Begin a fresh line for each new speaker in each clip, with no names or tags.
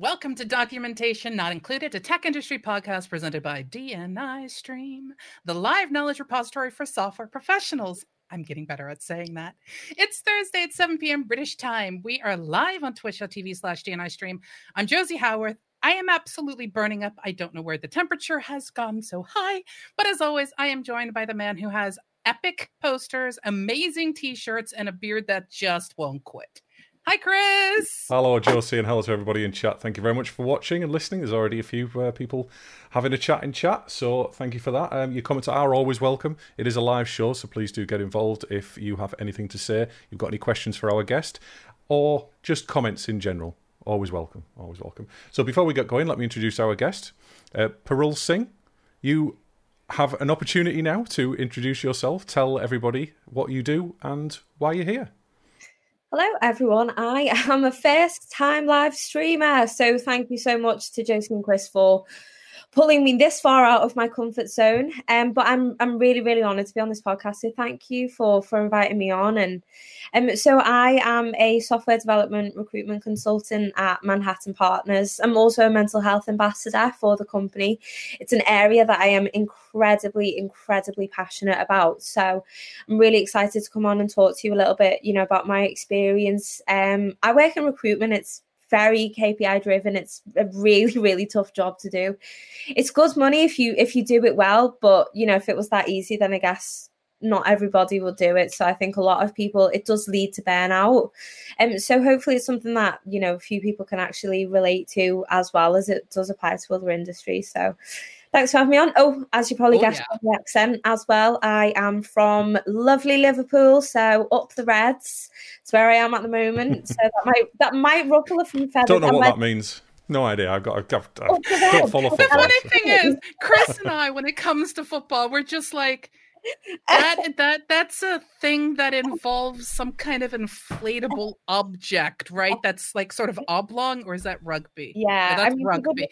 Welcome to Documentation Not Included, a tech industry podcast presented by DNI Stream, the live knowledge repository for software professionals. I'm getting better at saying that. It's Thursday at 7 p.m. British time. We are live on twitch.tv slash DNI Stream. I'm Josie Howarth. I am absolutely burning up. I don't know where the temperature has gone so high, but as always, I am joined by the man who has epic posters, amazing t shirts, and a beard that just won't quit. Hi, Chris.
Hello, Josie, and hello to everybody in chat. Thank you very much for watching and listening. There's already a few uh, people having a chat in chat, so thank you for that. Um, your comments are always welcome. It is a live show, so please do get involved if you have anything to say, you've got any questions for our guest, or just comments in general. Always welcome. Always welcome. So before we get going, let me introduce our guest, uh, Parul Singh. You have an opportunity now to introduce yourself, tell everybody what you do and why you're here.
Hello, everyone. I am a first time live streamer. So, thank you so much to Josie and Chris for pulling me this far out of my comfort zone. Um, but I'm I'm really really honoured to be on this podcast. So thank you for for inviting me on. And um, so I am a software development recruitment consultant at Manhattan Partners. I'm also a mental health ambassador for the company. It's an area that I am incredibly incredibly passionate about. So I'm really excited to come on and talk to you a little bit, you know, about my experience. Um, I work in recruitment. It's very KPI driven. It's a really, really tough job to do. It's good money if you if you do it well, but you know, if it was that easy, then I guess not everybody will do it. So I think a lot of people it does lead to burnout. And um, so hopefully it's something that, you know, a few people can actually relate to as well as it does apply to other industries. So Thanks for having me on. Oh, as you probably oh, guessed yeah. the accent as well, I am from lovely Liverpool, so up the Reds. It's where I am at the moment. so that might that might ruffle a few feathers.
Don't know what that means. No idea. I've got. I've, I've, I've don't follow football.
The funny thing is, Chris and I, when it comes to football, we're just like that that that's a thing that involves some kind of inflatable object, right? That's like sort of oblong, or is that rugby?
Yeah,
that's
I mean,
rugby.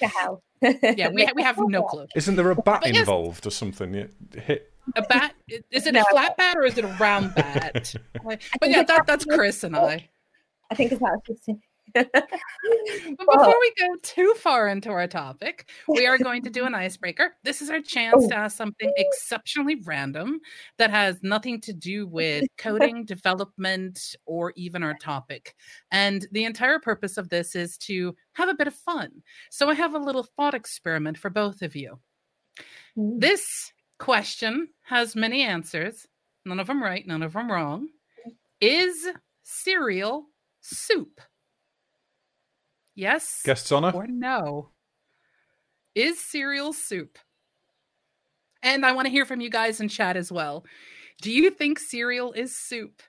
yeah, we we have no clue.
Isn't there a bat but involved yes, or something? You hit
a bat? Is it no, a flat bat or is it a round bat? but yeah, that, that's Chris and I.
I think it's about 15
but before we go too far into our topic, we are going to do an icebreaker. This is our chance oh. to ask something exceptionally random that has nothing to do with coding, development, or even our topic. And the entire purpose of this is to have a bit of fun. So I have a little thought experiment for both of you. Mm. This question has many answers, none of them right, none of them wrong. Is cereal soup? Yes.
Guests honor?
Or no. Is cereal soup? And I want to hear from you guys in chat as well. Do you think cereal is soup?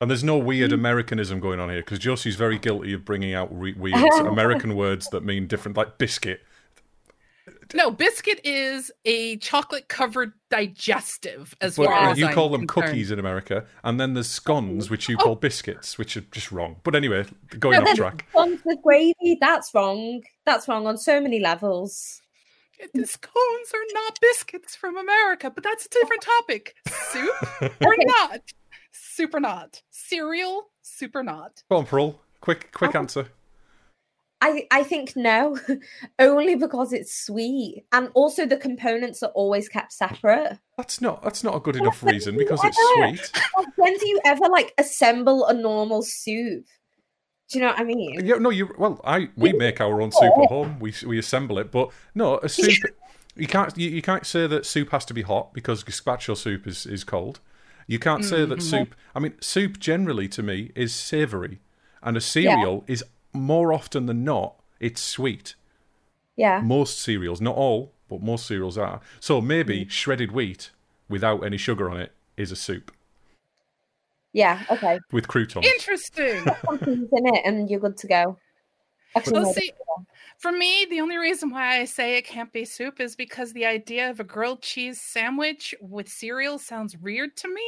And there's no weird hmm. Americanism going on here because Josie's very guilty of bringing out re- weird American words that mean different, like biscuit.
No, biscuit is a chocolate covered digestive as but, far as
you call
I'm
them
concerned.
cookies in America, and then there's scones, which you oh. call biscuits, which are just wrong. But anyway, going no, off track.
Scones with gravy, that's wrong. That's wrong on so many levels.
The scones are not biscuits from America, but that's a different topic. Soup or not? Super not? Cereal, super not?
Go on, Parul. Quick, quick oh. answer.
I, I think no, only because it's sweet, and also the components are always kept separate.
That's not that's not a good enough reason because it's sweet.
When do you ever like assemble a normal soup? Do you know what I mean?
Yeah, no, you. Well, I we make our own soup at home. We we assemble it, but no, a soup. you can't you, you can't say that soup has to be hot because gazpacho soup is is cold. You can't say that mm-hmm. soup. I mean, soup generally to me is savoury, and a cereal yeah. is more often than not, it's sweet.
Yeah.
Most cereals, not all, but most cereals are. So maybe mm. shredded wheat without any sugar on it is a soup.
Yeah, okay.
With croutons.
Interesting.
Something's in it and you're good to go.
Well, see, for me, the only reason why I say it can't be soup is because the idea of a grilled cheese sandwich with cereal sounds weird to me.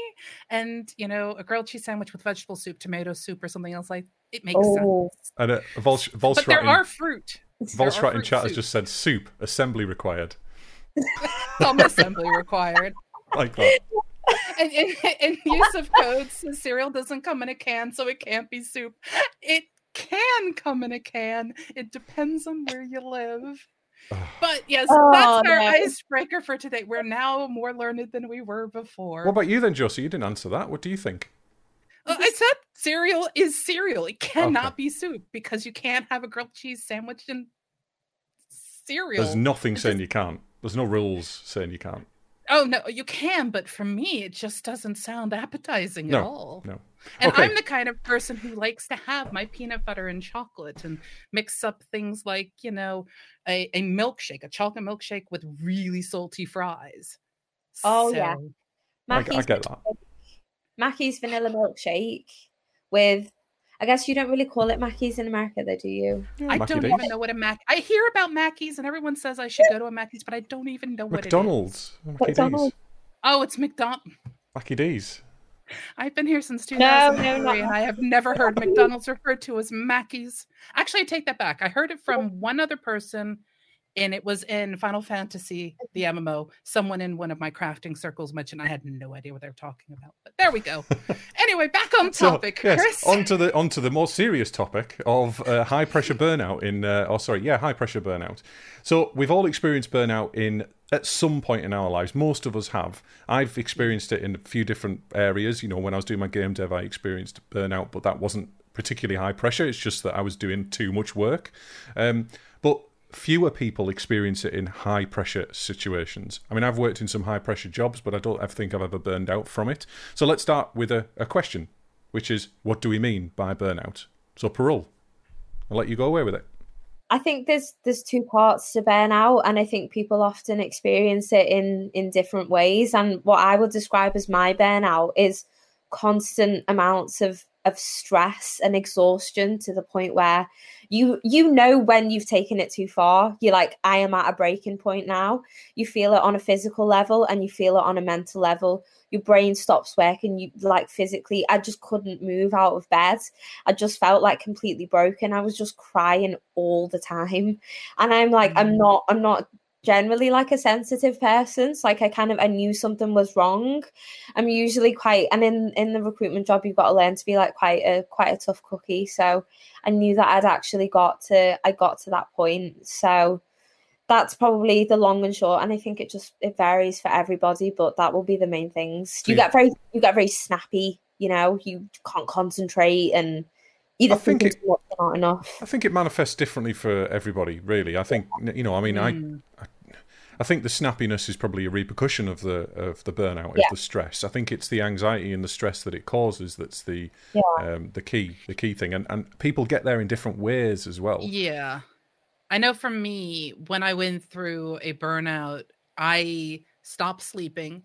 And, you know, a grilled cheese sandwich with vegetable soup, tomato soup, or something else like it makes oh. sense.
And uh, Volsh,
but there in, are fruit.
Volstrat in chat soup. has just said soup assembly required.
Some assembly required.
Like that.
And in, in Yusuf Codes, cereal doesn't come in a can, so it can't be soup. It can come in a can. It depends on where you live. But yes,
Oh,
that's our
no.
icebreaker for today. We're now more learned than we were before.
What about you then, Josie? You didn't answer that. What do you think?
Uh, I said cereal is cereal. It cannot
Okay.
be soup because you can't have a grilled cheese sandwich in cereal.
There's nothing
It
saying
just-
you can't. There's no rules saying you can't.
Oh no, you can, but for me, it just doesn't sound appetizing
No,
at all.
No.
And
Okay.
I'm the kind of person who likes to have my peanut butter and chocolate and mix up things like, you know, a, a milkshake, a chocolate milkshake with really salty fries.
Oh, yeah.
So-
I, I get that.
Mackey's vanilla milkshake with. I guess you don't really call it Mackey's in America, though, do you?
I
Mackie
don't
D's.
even know what a Mac. I hear about Mackeys and everyone says I should go to a Mackey's, but I don't even know what
McDonald's. Mackie D's.
McDonald's.
Oh, it's McDonald.
Mackie D's.
I've been here since
No,
2003,
no,
and I have never heard McDonald's referred to as Mackey's. Actually, I take that back. I heard it from one other person, and it was in Final Fantasy, the MMO. Someone in one of my crafting circles mentioned. I had no idea what they were talking about, but there we go. anyway, back on topic,
so, yes,
Chris.
onto the onto the more serious topic of uh, high pressure burnout in. Uh, oh, sorry, yeah, high pressure burnout. So we've all experienced burnout in at some point in our lives. Most of us have. I've experienced it in a few different areas. You know, when I was doing my game dev, I experienced burnout, but that wasn't particularly high pressure. It's just that I was doing too much work. Um, but fewer people experience it in high pressure situations. I mean, I've worked in some high pressure jobs, but I don't ever think I've ever burned out from it. So let's start with a, a question, which is what do we mean by burnout? So, Parul, I'll let you go away with it.
I think there's there's two parts to burnout, and I think people often experience it in in different ways. And what I would describe as my burnout is constant amounts of of stress and exhaustion to the point where you you know when you've taken it too far. You're like i am at a breaking point now. You feel it on a physical level and you feel it on a mental level. Your brain stops working. You like physically i just couldn't move out of bed. I just felt like completely broken. I was just crying all the time. And i'm like i'm
Mm.
not i'm not generally like a sensitive person so like i kind of i knew something was wrong i'm usually quite and in in the recruitment job you've got to learn to be like quite a quite a tough cookie so i knew that i'd actually got to i got to that point so that's probably the long and short and i think it just it varies for everybody but that will be the main things you
See-
get very you get very snappy you know you can't concentrate and either
I think it-
too much or not enough
I think it manifests differently for everybody, really. I think, you know, I mean, I,
Mm.
I think the snappiness is probably a repercussion of the of the burnout,
Yeah.
of the stress. I think it's the anxiety and the stress that it causes that's the
Yeah.
um, the key the key thing, and and people get there in different ways as well.
Yeah. I know for me, when I went through a burnout, I stopped sleeping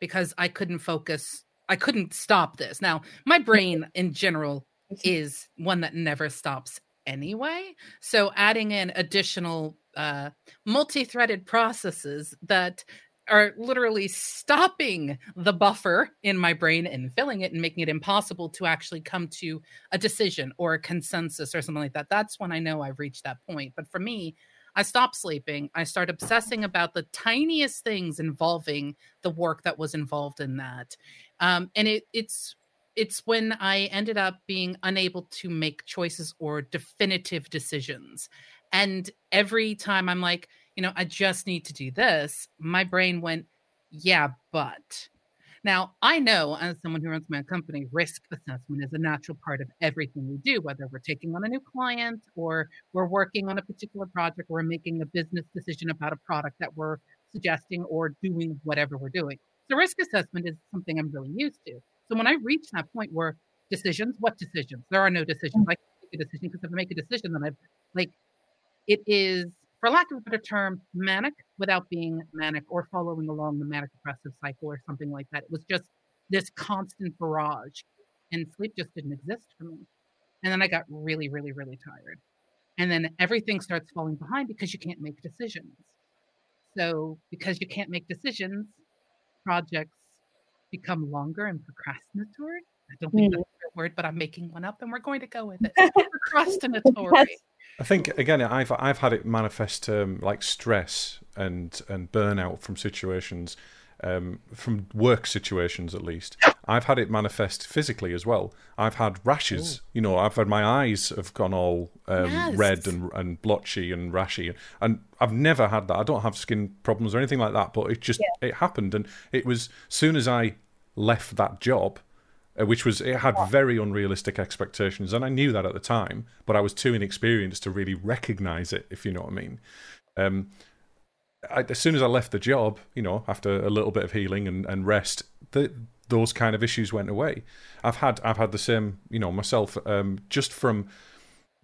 because I couldn't focus. I couldn't stop this. Now, my brain in general is one that never stops anyway. So adding in additional uh, multi-threaded processes that are literally stopping the buffer in my brain and filling it and making it impossible to actually come to a decision or a consensus or something like that. That's when I know I've reached that point. But for me, I stop sleeping. I start obsessing about the tiniest things involving the work that was involved in that. Um, and it, it's it's when I ended up being unable to make choices or definitive decisions. And every time I'm like, you know, I just need to do this, my brain went, yeah, but. Now, I know as someone who runs my own company, risk assessment is a natural part of everything we do, whether we're taking on a new client or we're working on a particular project or we're making a business decision about a product that we're suggesting or doing whatever we're doing. So, risk assessment is something I'm really used to. So, when I reach that point where decisions, what decisions? There are no decisions. Mm. I can make a decision because if I make a decision, then I've like it is, for lack of a better term, manic without being manic or following along the manic depressive cycle or something like that. It was just this constant barrage, and sleep just didn't exist for me. And then I got really, really, really tired. And then everything starts falling behind because you can't make decisions. So, because you can't make decisions, projects become longer and procrastinatory. I don't think that's mm. a word, but I'm making one up and we're going to go with it. procrastinatory.
I think again, I've I've had it manifest um, like stress and and burnout from situations, um, from work situations at least. I've had it manifest physically as well. I've had rashes. Ooh. You know, I've had my eyes have gone all um, yes. red and and blotchy and rashy, and I've never had that. I don't have skin problems or anything like that, but it just yeah. it happened, and it was soon as I left that job, which was it had very unrealistic expectations, and I knew that at the time, but I was too inexperienced to really recognize it, if you know what I mean. Um, I, as soon as I left the job, you know, after a little bit of healing and, and rest, the those kind of issues went away. I've had I've had the same, you know, myself um, just from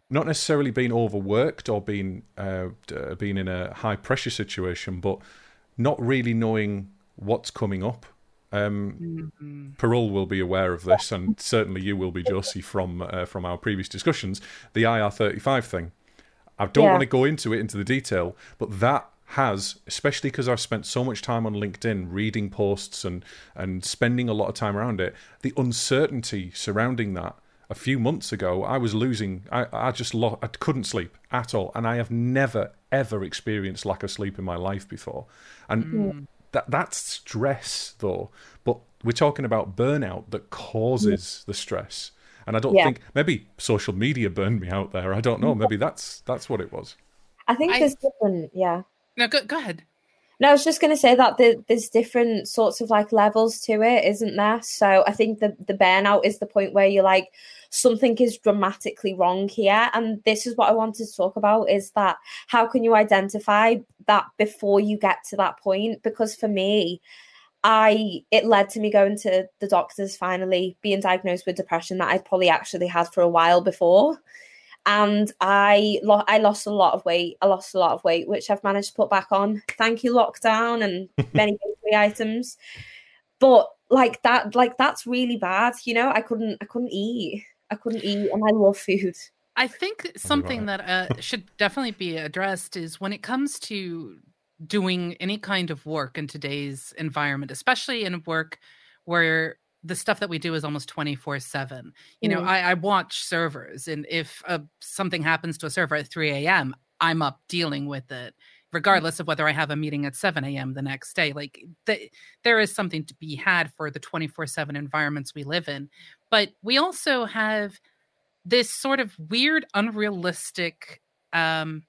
not necessarily being overworked or being uh, being in a high pressure situation, but not really knowing what's coming up. Um, mm-hmm. Parul will be aware of this, and certainly you will be, Josie, from uh, from our previous discussions. The IR thirty five thing. I don't yeah. want to go into it into the detail, but that has, especially because I've spent so much time on LinkedIn reading posts and and spending a lot of time around it, the uncertainty surrounding that. A few months ago, I was losing. I, I just lo- I couldn't sleep at all, and I have never ever experienced lack of sleep in my life before. And mm. That that's stress, though. But we're talking about burnout that causes the stress. And I don't yeah. think maybe social media burned me out there. I don't know. Maybe that's that's what it was.
I think I, there's different. Yeah.
No, go, go ahead.
No, I was just going to say that the, there's different sorts of like levels to it, isn't there? So I think the the burnout is the point where you're like something is dramatically wrong here, and this is what I wanted to talk about: is that how can you identify that before you get to that point? Because for me, I it led to me going to the doctors finally being diagnosed with depression that I'd probably actually had for a while before and I lo- I lost a lot of weight. I lost a lot of weight, which I've managed to put back on. Thank you, lockdown and many bakery items. But like that, like that's really bad. You know, I couldn't, I couldn't eat. I couldn't eat, and I love food.
I think something that uh, should definitely be addressed is when it comes to doing any kind of work in today's environment, especially in work where the stuff that we do is almost 24 7 you know mm. I, I, watch servers and if uh, something happens to a server at 3 a.m i'm up dealing with it regardless of whether i have a meeting at 7 a.m the next day like the, there is something to be had for the 24 7 environments we live in. But we also have this sort of weird unrealistic um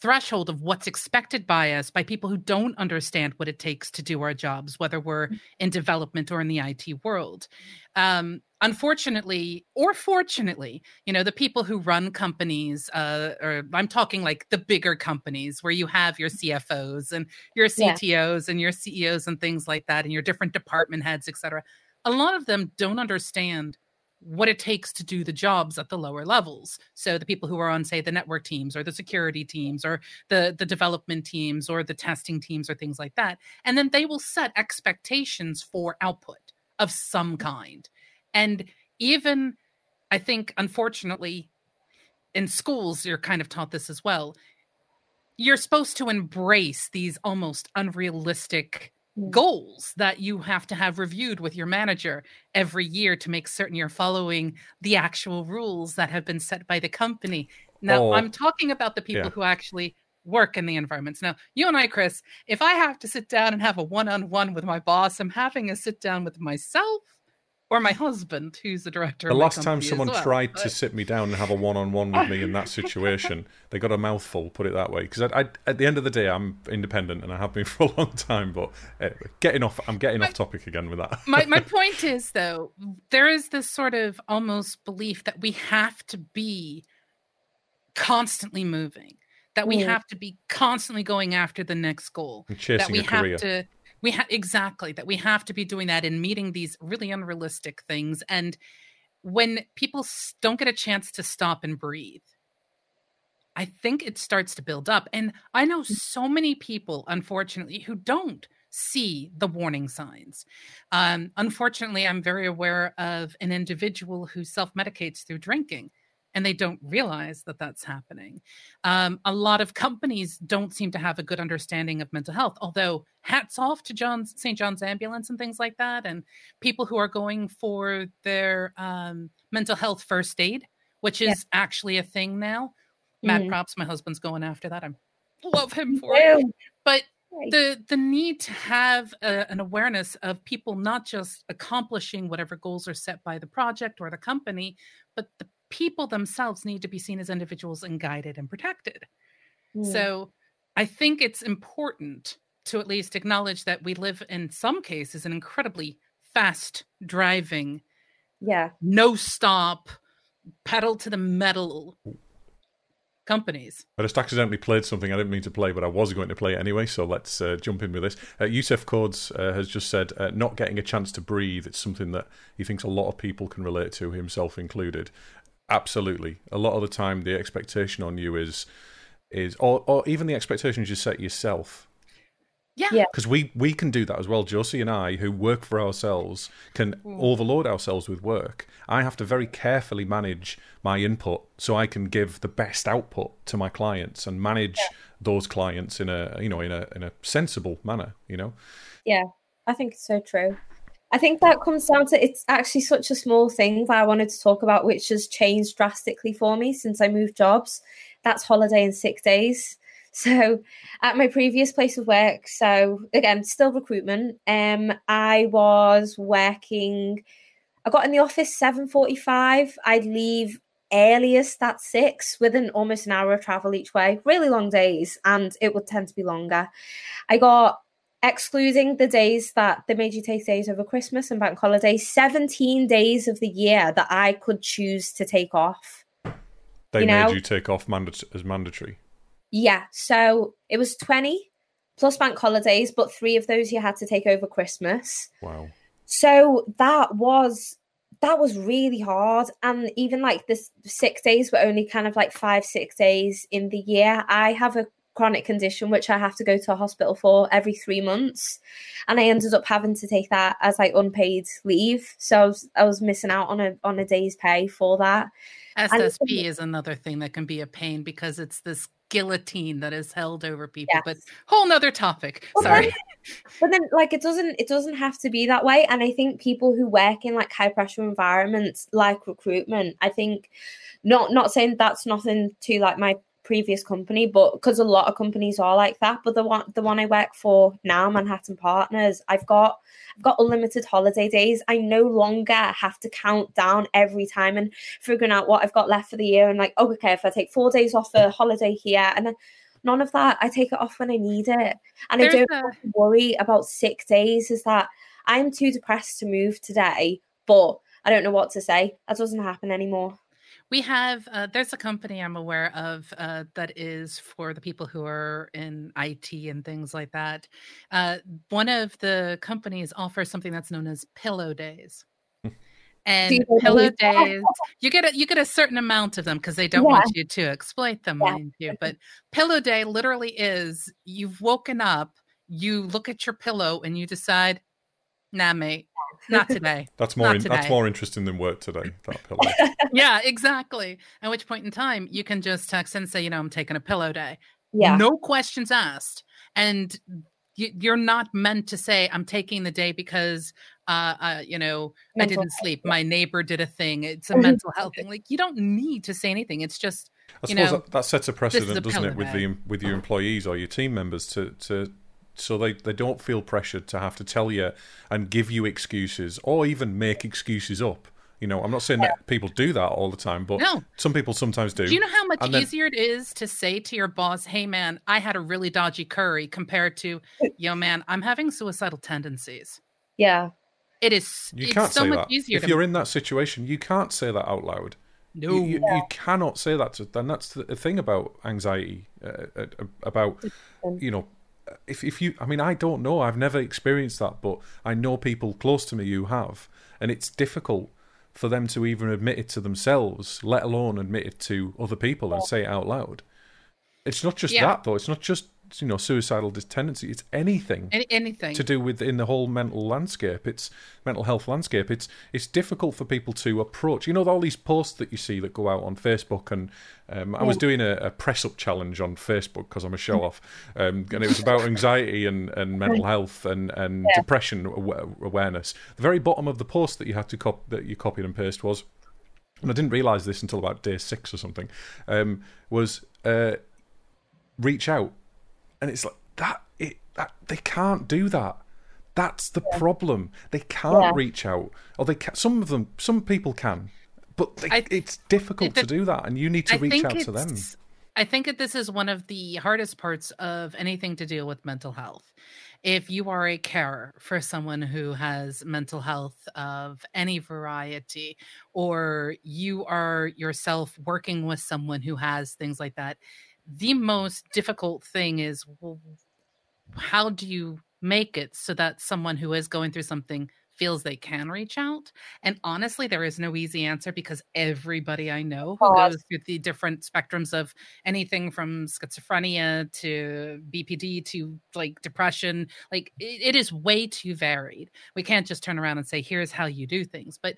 threshold of what's expected by us by people who don't understand what it takes to do our jobs, whether we're mm. in development or in the IT world. Um, unfortunately, or fortunately, you know, the people who run companies, uh, or I'm talking like the bigger companies where you have your CFOs and your CTOs yeah. and your CEOs and things like that, and your different department heads, et cetera. A lot of them don't understand what it takes to do the jobs at the lower levels so the people who are on say the network teams or the security teams or the the development teams or the testing teams or things like that and then they will set expectations for output of some mm-hmm. kind and even i think unfortunately in schools you're kind of taught this as well you're supposed to embrace these almost unrealistic. Goals that you have to have reviewed with your manager every year to make certain you're following the actual rules that have been set by the company. Now, oh, I'm talking about the people yeah. who actually work in the environments. Now, you and I, Chris, if I have to sit down and have a one on one with my boss, I'm having a sit down with myself or my husband, who's the director.
Of the last time someone well, tried but... to sit me down and have a one-on-one with me in that situation, they got a mouthful. Put it that way, because I, I, at the end of the day, I'm independent and I have been for a long time. But anyway, getting off, I'm getting my, off topic again with that.
my my point is though, there is this sort of almost belief that we have to be constantly moving, that we mm. have to be constantly going after the next goal, that we have career. to we have exactly that we have to be doing that and meeting these really unrealistic things and when people don't get a chance to stop and breathe i think it starts to build up and i know mm. so many people unfortunately who don't see the warning signs um, unfortunately i'm very aware of an individual who self-medicates through drinking and they don't realize that that's happening. Um, a lot of companies don't seem to have a good understanding of mental health, although hats off to John's St. John's Ambulance and things like that, and people who are going for their um, mental health first aid, which is yeah. actually a thing now. Mad mm-hmm. props, my husband's going after that. I love him for it. But the the need to have a, an awareness of people not just accomplishing whatever goals are set by the project or the company, but the people themselves need to be seen as individuals and guided and protected. Mm. So I think it's important to at least acknowledge that we live in some cases an incredibly fast driving,
yeah,
no stop, pedal to the metal companies.
I just accidentally played something I didn't mean to play, but I was going to play it anyway. So let's uh, jump in with this. Uh, Yusuf Codes uh, has just said, uh, "Not getting a chance to breathe. It's something that he thinks a lot of people can relate to, himself included." Absolutely. A lot of the time, the expectation on you is is or or even the expectations you set yourself
yeah.
Because we, we can do that as well. Josie and I, who work for ourselves, can mm. overload ourselves with work. I have to very carefully manage my input so I can give the best output to my clients and manage yeah. those clients in a you know in a in a sensible manner, you know?
Yeah, I think it's so true. I think that comes down to it's actually such a small thing that I wanted to talk about, which has changed drastically for me since I moved jobs. That's holiday and sick days. So at my previous place of work, so again, still recruitment, um, I was working I got in the office 7.45. I'd leave earliest at six within almost an hour of travel each way. Really long days, and it would tend to be longer. I got excluding the days that they made you take days over Christmas and bank holidays, 17 days of the year that I could choose to take off.
They you made know? you take off as mandatory.
Yeah. So it was 20 plus bank holidays, but three of those you had to take over Christmas.
Wow.
So that was that was really hard. And even like this six days were only kind of like five, six days in the year. I have a chronic condition which I have to go to a hospital for every three months. And I ended up having to take that as like unpaid leave. So I was, I was missing out on a on a day's pay for that.
SSP is another thing that can be a pain because it's this guillotine that is held over people yes. but whole nother topic well, sorry
but then like it doesn't it doesn't have to be that way and i think people who work in like high pressure environments like recruitment i think not not saying that's nothing to like my previous company, but because a lot of companies are like that. But the one the one I work for now, Manhattan Partners, I've got I've got unlimited holiday days. I no longer have to count down every time and figuring out what I've got left for the year and like, oh, okay, if I take four days off a holiday here and then none of that. I take it off when I need it. And There's I don't a... have to worry about sick days, is that I'm too depressed to move today, but I don't know what to say. That doesn't happen anymore.
We have uh, there's a company I'm aware of uh, that is for the people who are in IT and things like that. Uh, one of the companies offers something that's known as Pillow Days. And pillow days, you get a you get a certain amount of them because they don't yeah. want you to exploit them, yeah. mind you. But pillow day literally is you've woken up, you look at your pillow, and you decide, "Nah, mate, not today.
that's more. In, that's more interesting than work today. That pillow.
yeah, exactly. At which point in time, you can just text and say, you know, I'm taking a pillow day.
Yeah.
No questions asked, and you, are not meant to say, I'm taking the day because, uh, uh you know, mental I didn't sleep. My neighbor did a thing. It's a mental health thing. Like you don't need to say anything. It's just. I suppose know,
that, that sets a precedent, a doesn't it, with the with your employees or your team members to to so they, they don't feel pressured to have to tell you and give you excuses or even make excuses up. You know, I'm not saying that people do that all the time, but no. some people sometimes do.
Do you know how much then, easier it is to say to your boss, "Hey, man, I had a really dodgy curry," compared to, "Yo, man, I'm having suicidal tendencies."
Yeah,
it is. You can't so say
that. If you're in that situation, you can't say that out loud. No, you, you, yeah. you cannot say that. To, and that's the thing about anxiety, uh, uh about you know if if you, I mean, I don't know. I've never experienced that, but I know people close to me who have, and it's difficult for them to even admit it to themselves, let alone admit it to other people and say it out loud. It's not just yeah. that though. It's not just you know suicidal tendency. It's anything
Any, anything.
to do with in the whole mental landscape. It's mental health landscape. It's it's difficult for people to approach. You know all these posts that you see that go out on facebook and um, i was doing a, a, press up challenge on facebook because i'm a show off um, and it was about anxiety and, and mental health and, and yeah. depression awareness. The very bottom of the post that you had to cop that you copied and paste was and i didn't realize this until about day six or something um, was uh, reach out and it's like that it that, they can't do that. That's the yeah. problem. They can't yeah. reach out, or they can, some of them, some people can, but they, I, it's difficult it, to do that, and you need to I reach out to them.
I think that this is one of the hardest parts of anything to deal with mental health. If you are a carer for someone who has mental health of any variety, or you are yourself working with someone who has things like that, the most difficult thing is well, how do you make it so that someone who is going through something feels they can reach out. And honestly, there is no easy answer because everybody I know who goes through the different spectrums of anything from schizophrenia to BPD to like depression, like it, it is way too varied. We can't just turn around and say, here's how you do things. But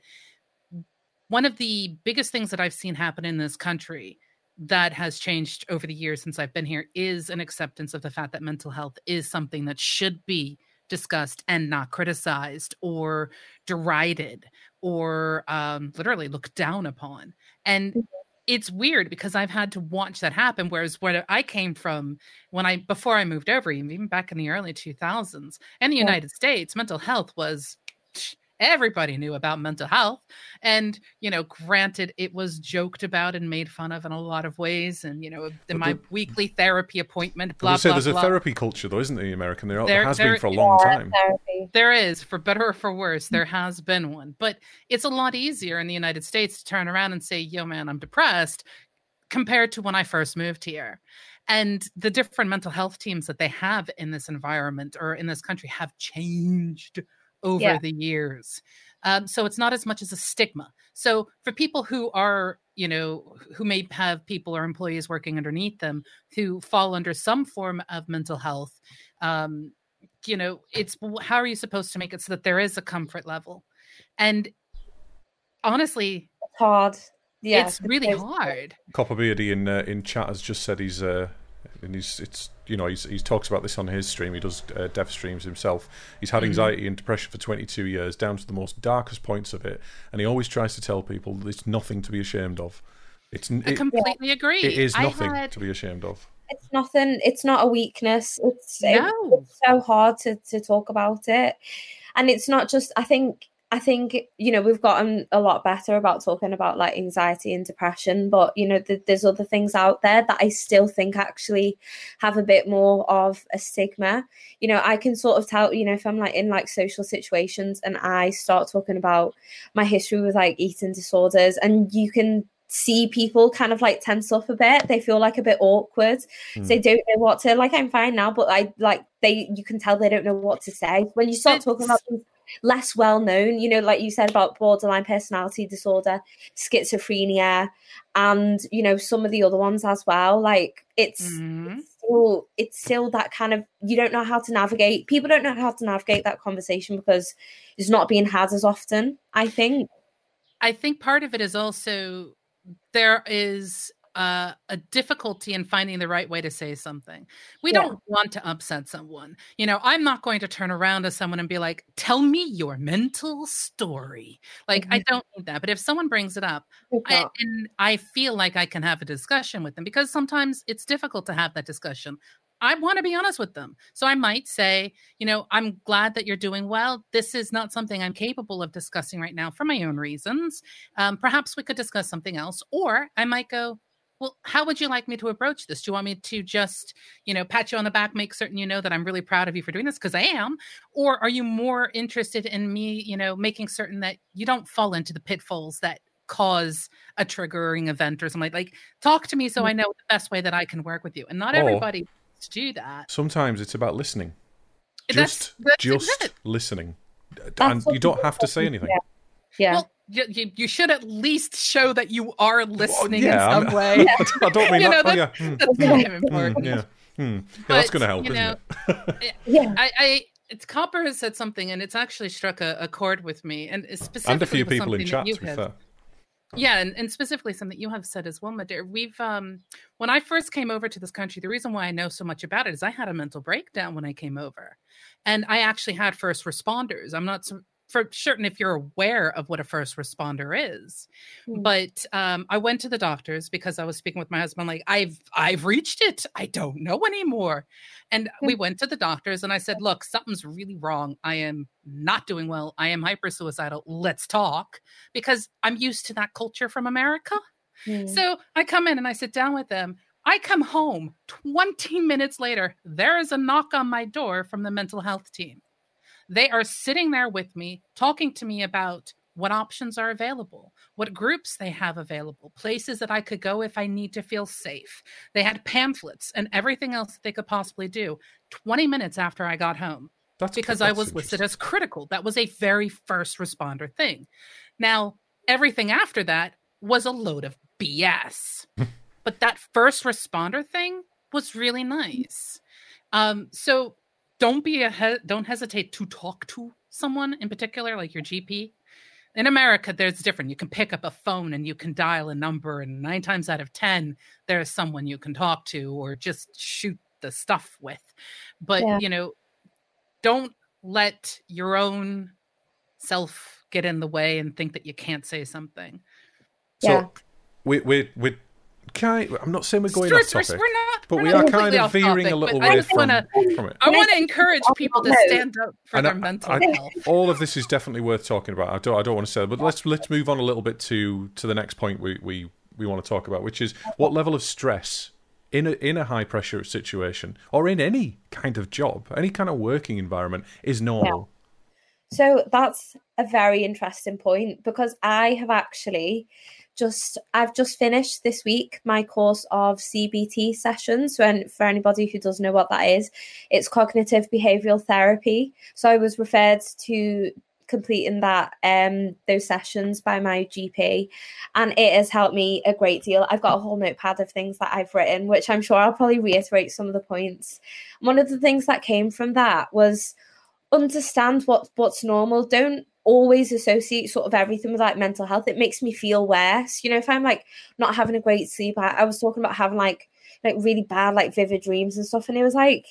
one of the biggest things that I've seen happen in this country that has changed over the years since I've been here is an acceptance of the fact that mental health is something that should be discussed and not criticized or derided or um, literally looked down upon. And mm-hmm. it's weird because I've had to watch that happen. Whereas where I came from, when I before I moved over, even back in the early 2000s, in the yeah. United States, mental health was everybody knew about mental health. And you know granted it was joked about and made fun of in a lot of ways. And you know in my the, weekly therapy appointment blah,
say,
blah,
there's
blah.
a therapy culture though isn't there in american? There, there has there, been for a long time.
Therapy. there is for better or for worse. Hmm. There has been one. But it's a lot easier in the united states to turn around and say yo man i'm depressed compared to when i first moved here. And the different mental health teams that they have in this environment or in this country have changed over yeah. the years. Um, so it's not as much as a stigma. So for people who are, you know, who may have people or employees working underneath them who fall under some form of mental health, um, you know, it's how are you supposed to make it so that there is a comfort level? And honestly,
it's hard.
Yeah, it's really hard.
Copperbeardy in uh, in chat has just said he's uh, and he's it's you know he's, he talks about this on his stream. He does uh, dev streams himself. He's had mm-hmm. anxiety mm-hmm. and depression for 22 years, down to the most darkest points of it, and he always tries to tell people that it's nothing to be ashamed of. It's
I completely agree.
It is nothing had... to be ashamed of.
It's nothing. It's not a weakness. It's, no. it's so hard to to talk about it, and it's not just. I think I think you know we've gotten a lot better about talking about like anxiety and depression, but you know th- there's other things out there that I still think actually have a bit more of a stigma. You know, I can sort of tell you know if I'm like in like social situations and I start talking about my history with like eating disorders, and you can see people kind of like tense up a bit. They feel like a bit awkward. Mm. So they don't know what to like. I'm fine now, but I like they. You can tell they don't know what to say when you start it's, talking about things less well known. You know, like you said about borderline personality disorder, schizophrenia, and you know some of the other ones as well. Like it's, mm-hmm. it's still it's still that kind of you don't know how to navigate. People don't know how to navigate that conversation because it's not being had as often. I think.
I think part of it is also there is uh, a difficulty in finding the right way to say something. We yeah. don't want to upset someone. You know, I'm not going to turn around to someone and be like, "Tell me your mental story." Like, mm-hmm. I don't need that. But if someone brings it up, I, and I feel like I can have a discussion with them because sometimes it's difficult to have that discussion. I want to be honest with them. So I might say, you know, I'm glad that you're doing well. This is not something I'm capable of discussing right now for my own reasons. Um, perhaps we could discuss something else. Or I might go, well, how would you like me to approach this? Do you want me to just, you know, pat you on the back, make certain you know that I'm really proud of you for doing this? Because I am. Or are you more interested in me, you know, making certain that you don't fall into the pitfalls that cause a triggering event or something like, like talk to me so I mm. know the best way that I can work with you. And not or everybody to do that.
Sometimes it's about listening. Just, that's, that's just listening. That's and you don't have to say anything.
Yeah. yeah. Well,
you, you should at least show that you are listening well, yeah, in some way.
I don't mean that. Know, oh, yeah. Mm, that's mm, kind of important. Mm, yeah. Mm. yeah but, that's going to help, you know,
yeah. I, I it's Copper has said something, and it's actually struck a, a chord with me, and specifically
and a few people in chat. To have,
yeah, and, and specifically something you have said as well, my dear. We've um when I first came over to this country, the reason why I know so much about it is I had a mental breakdown when I came over, and I actually had first responders. I'm not for certain if you're aware of what a first responder is.
Mm.
But um, I went to the doctors because I was speaking with my husband, like, I've I've reached it. I don't know anymore. And we went to the doctors and I said, look, something's really wrong. I am not doing well. I am hyper suicidal. Let's talk. Because I'm used to that culture from America.
Mm.
So I come in and I sit down with them. I come home 20 minutes later. There is a knock on my door from the mental health team. They are sitting there with me, talking to me about what options are available, what groups they have available, places that I could go if I need to feel safe. They had pamphlets and everything else that they could possibly do 20 minutes after I got home
That's
because
that's
I was listed as critical. That was a very first responder thing. Now, everything after that was a load of BS. but that first responder thing was really nice. Um, so don't be a he- don't hesitate to talk to someone in particular, like your GP. In America, there's different. You can pick up a phone and you can dial a number, and nine times out of ten, there's someone you can talk to or just shoot the stuff with. But
Yeah.
you know, don't let your own self get in the way and think that you can't say something.
So
Yeah.
we we we kind. I'm not saying we're going
We're-
off topic,
we're not,
but
we're
we are kind of veering
topic,
a little
but I
away
just
from,
wanna,
from it.
I want to encourage people to stand up for
And
their
I-
mental
I-
health.
all of this is definitely worth talking about. I don't I don't want to say, that, but let's let's move on a little bit to to the next point we we we want to talk about, which is what level of stress in a in a high pressure situation or in any kind of job, any kind of working environment is normal.
So that's a very interesting point because I have actually just I've just finished this week my course of CBT sessions. And for anybody who doesn't know what that is, it's cognitive behavioral therapy. So I was referred to completing that um those sessions by my GP and it has helped me a great deal. I've got a whole notepad of things that I've written which I'm sure I'll probably reiterate some of the points. One of the things that came from that was understand what what's normal don't always associate sort of everything with like mental health. It makes me feel worse. You know if i'm like not having a great sleep i, I was talking about having like like really bad like vivid dreams and stuff and it was like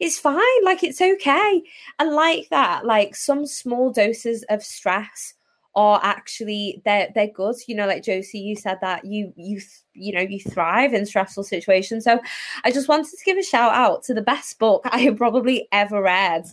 it's fine. Like it's okay. And like that like some small doses of stress are actually they're they're good. You know like josie you said that you you you know you thrive in stressful situations. So i just wanted to give a shout out to the best book i have probably ever read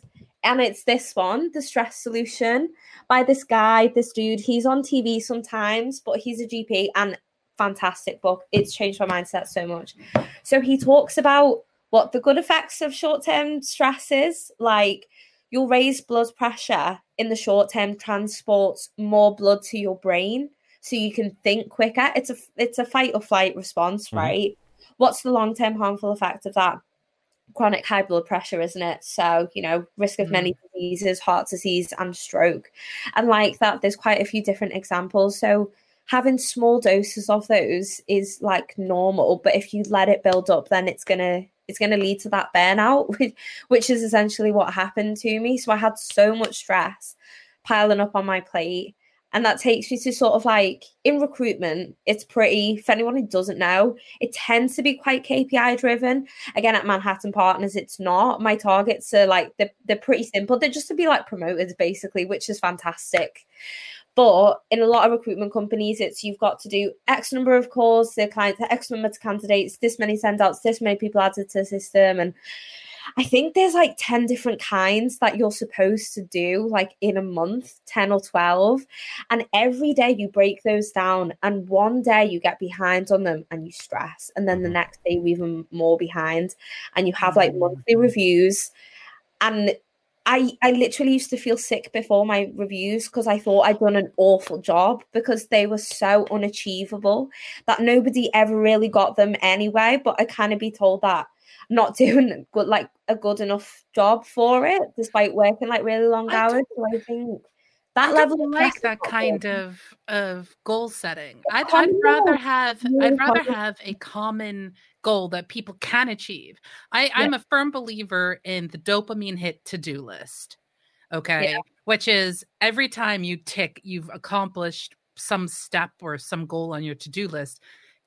and it's this one, The Stress Solution, by this guy, this dude. He's on TV sometimes, but he's a GP and fantastic book. It's changed my mindset so much. So he talks about what the good effects of short term stress is, like you'll raise blood pressure in the short term transports more blood to your brain so you can think quicker. It's a it's a fight or flight response,
Mhm.
right? What's the long term harmful effect of that? Chronic high blood pressure, isn't it? So, you know, risk of many mm. diseases, heart disease, and stroke. And like that, there's quite a few different examples. So, having small doses of those is like normal, but if you let it build up, then it's gonna it's gonna lead to that burnout, which, which is essentially what happened to me. So I had so much stress piling up on my plate. And that takes you to sort of like in recruitment, it's pretty, for anyone who doesn't know, it tends to be quite KPI driven. Again, at Manhattan Partners, it's not. My targets are like, they're, they're pretty simple. They're just to be like promoted, basically, which is fantastic. But in a lot of recruitment companies, it's you've got to do X number of calls to clients, X number of candidates, this many send outs, this many people added to the system. And I think there's like 10 different kinds that you're supposed to do, like in a month, 10 or 12. And every day you break those down, and one day you get behind on them and you stress. And then the mm-hmm. next day, you're even more behind, and you have like mm-hmm. monthly reviews. And I, I literally used to feel sick before my reviews because I thought I'd done an awful job because they were so unachievable that nobody ever really got them anyway. But I kind of be told that not doing good like a good enough job for it, despite working like really long
I
hours. So I think that
I
level
like that kind
good.
of of goal setting. I'd, I'd rather have
Really
I'd rather
common.
have a common goal that people can achieve. I, I'm a firm believer in the dopamine hit to do list. Okay, which is every time you tick, you've accomplished some step or some goal on your to do list.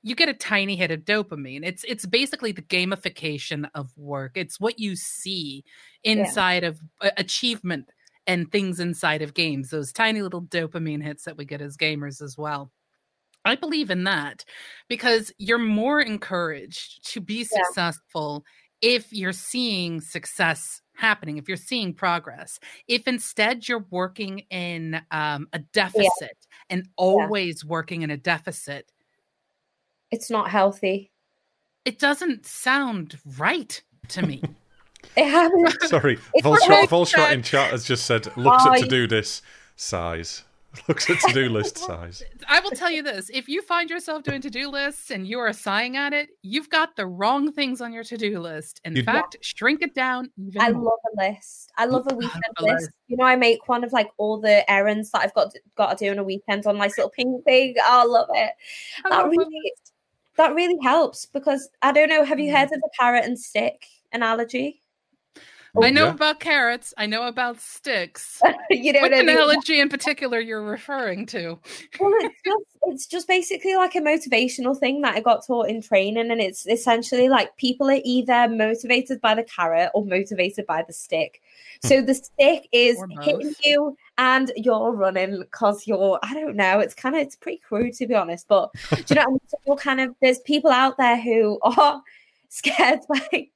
You get a tiny hit of dopamine. It's it's basically the gamification of work. It's what you see inside of uh, achievement and things inside of games, those tiny little dopamine hits that we get as gamers as well. I believe in that because you're more encouraged to be successful if you're seeing success happening, if you're seeing progress. If instead you're working in um, a deficit yeah. and always yeah. working in a deficit,
it's not healthy.
It doesn't sound right to me.
it happens.
Sorry, Volshot, Volshot in chat has just said, looks oh, at to do this, size. looks at to-do list size.
I will tell you this: if you find yourself doing to-do lists and you are sighing at it, you've got the wrong things on your to-do list. In You'd fact, shrink it down.
I more. love a list. I love a weekend list. You know, I make one of like all the errands that I've got to, got to do on a weekend on nice little pink thing. Oh, I love it. I that love really, it. That really helps because I don't know. Have you mm. heard of the carrot and stick analogy?
Oh, I know yeah. about carrots. I know about sticks. you know what, what analogy in particular you're referring to?
well, it's just it's just basically like a motivational thing that I got taught in training, and it's essentially like people are either motivated by the carrot or motivated by the stick. So the stick is hitting you and you're running because you're I don't know. It's kind of it's pretty crude to be honest, but do you know what I mean? So kind of there's people out there who are scared by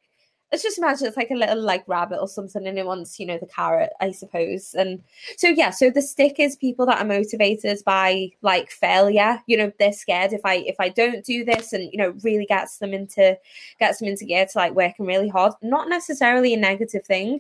let's just imagine it's like a little like rabbit or something and it wants you know the carrot i suppose and so yeah so the stick is people that are motivated by like failure you know they're scared if i if i don't do this and you know really gets them into gets them into gear to like working really hard not necessarily a negative thing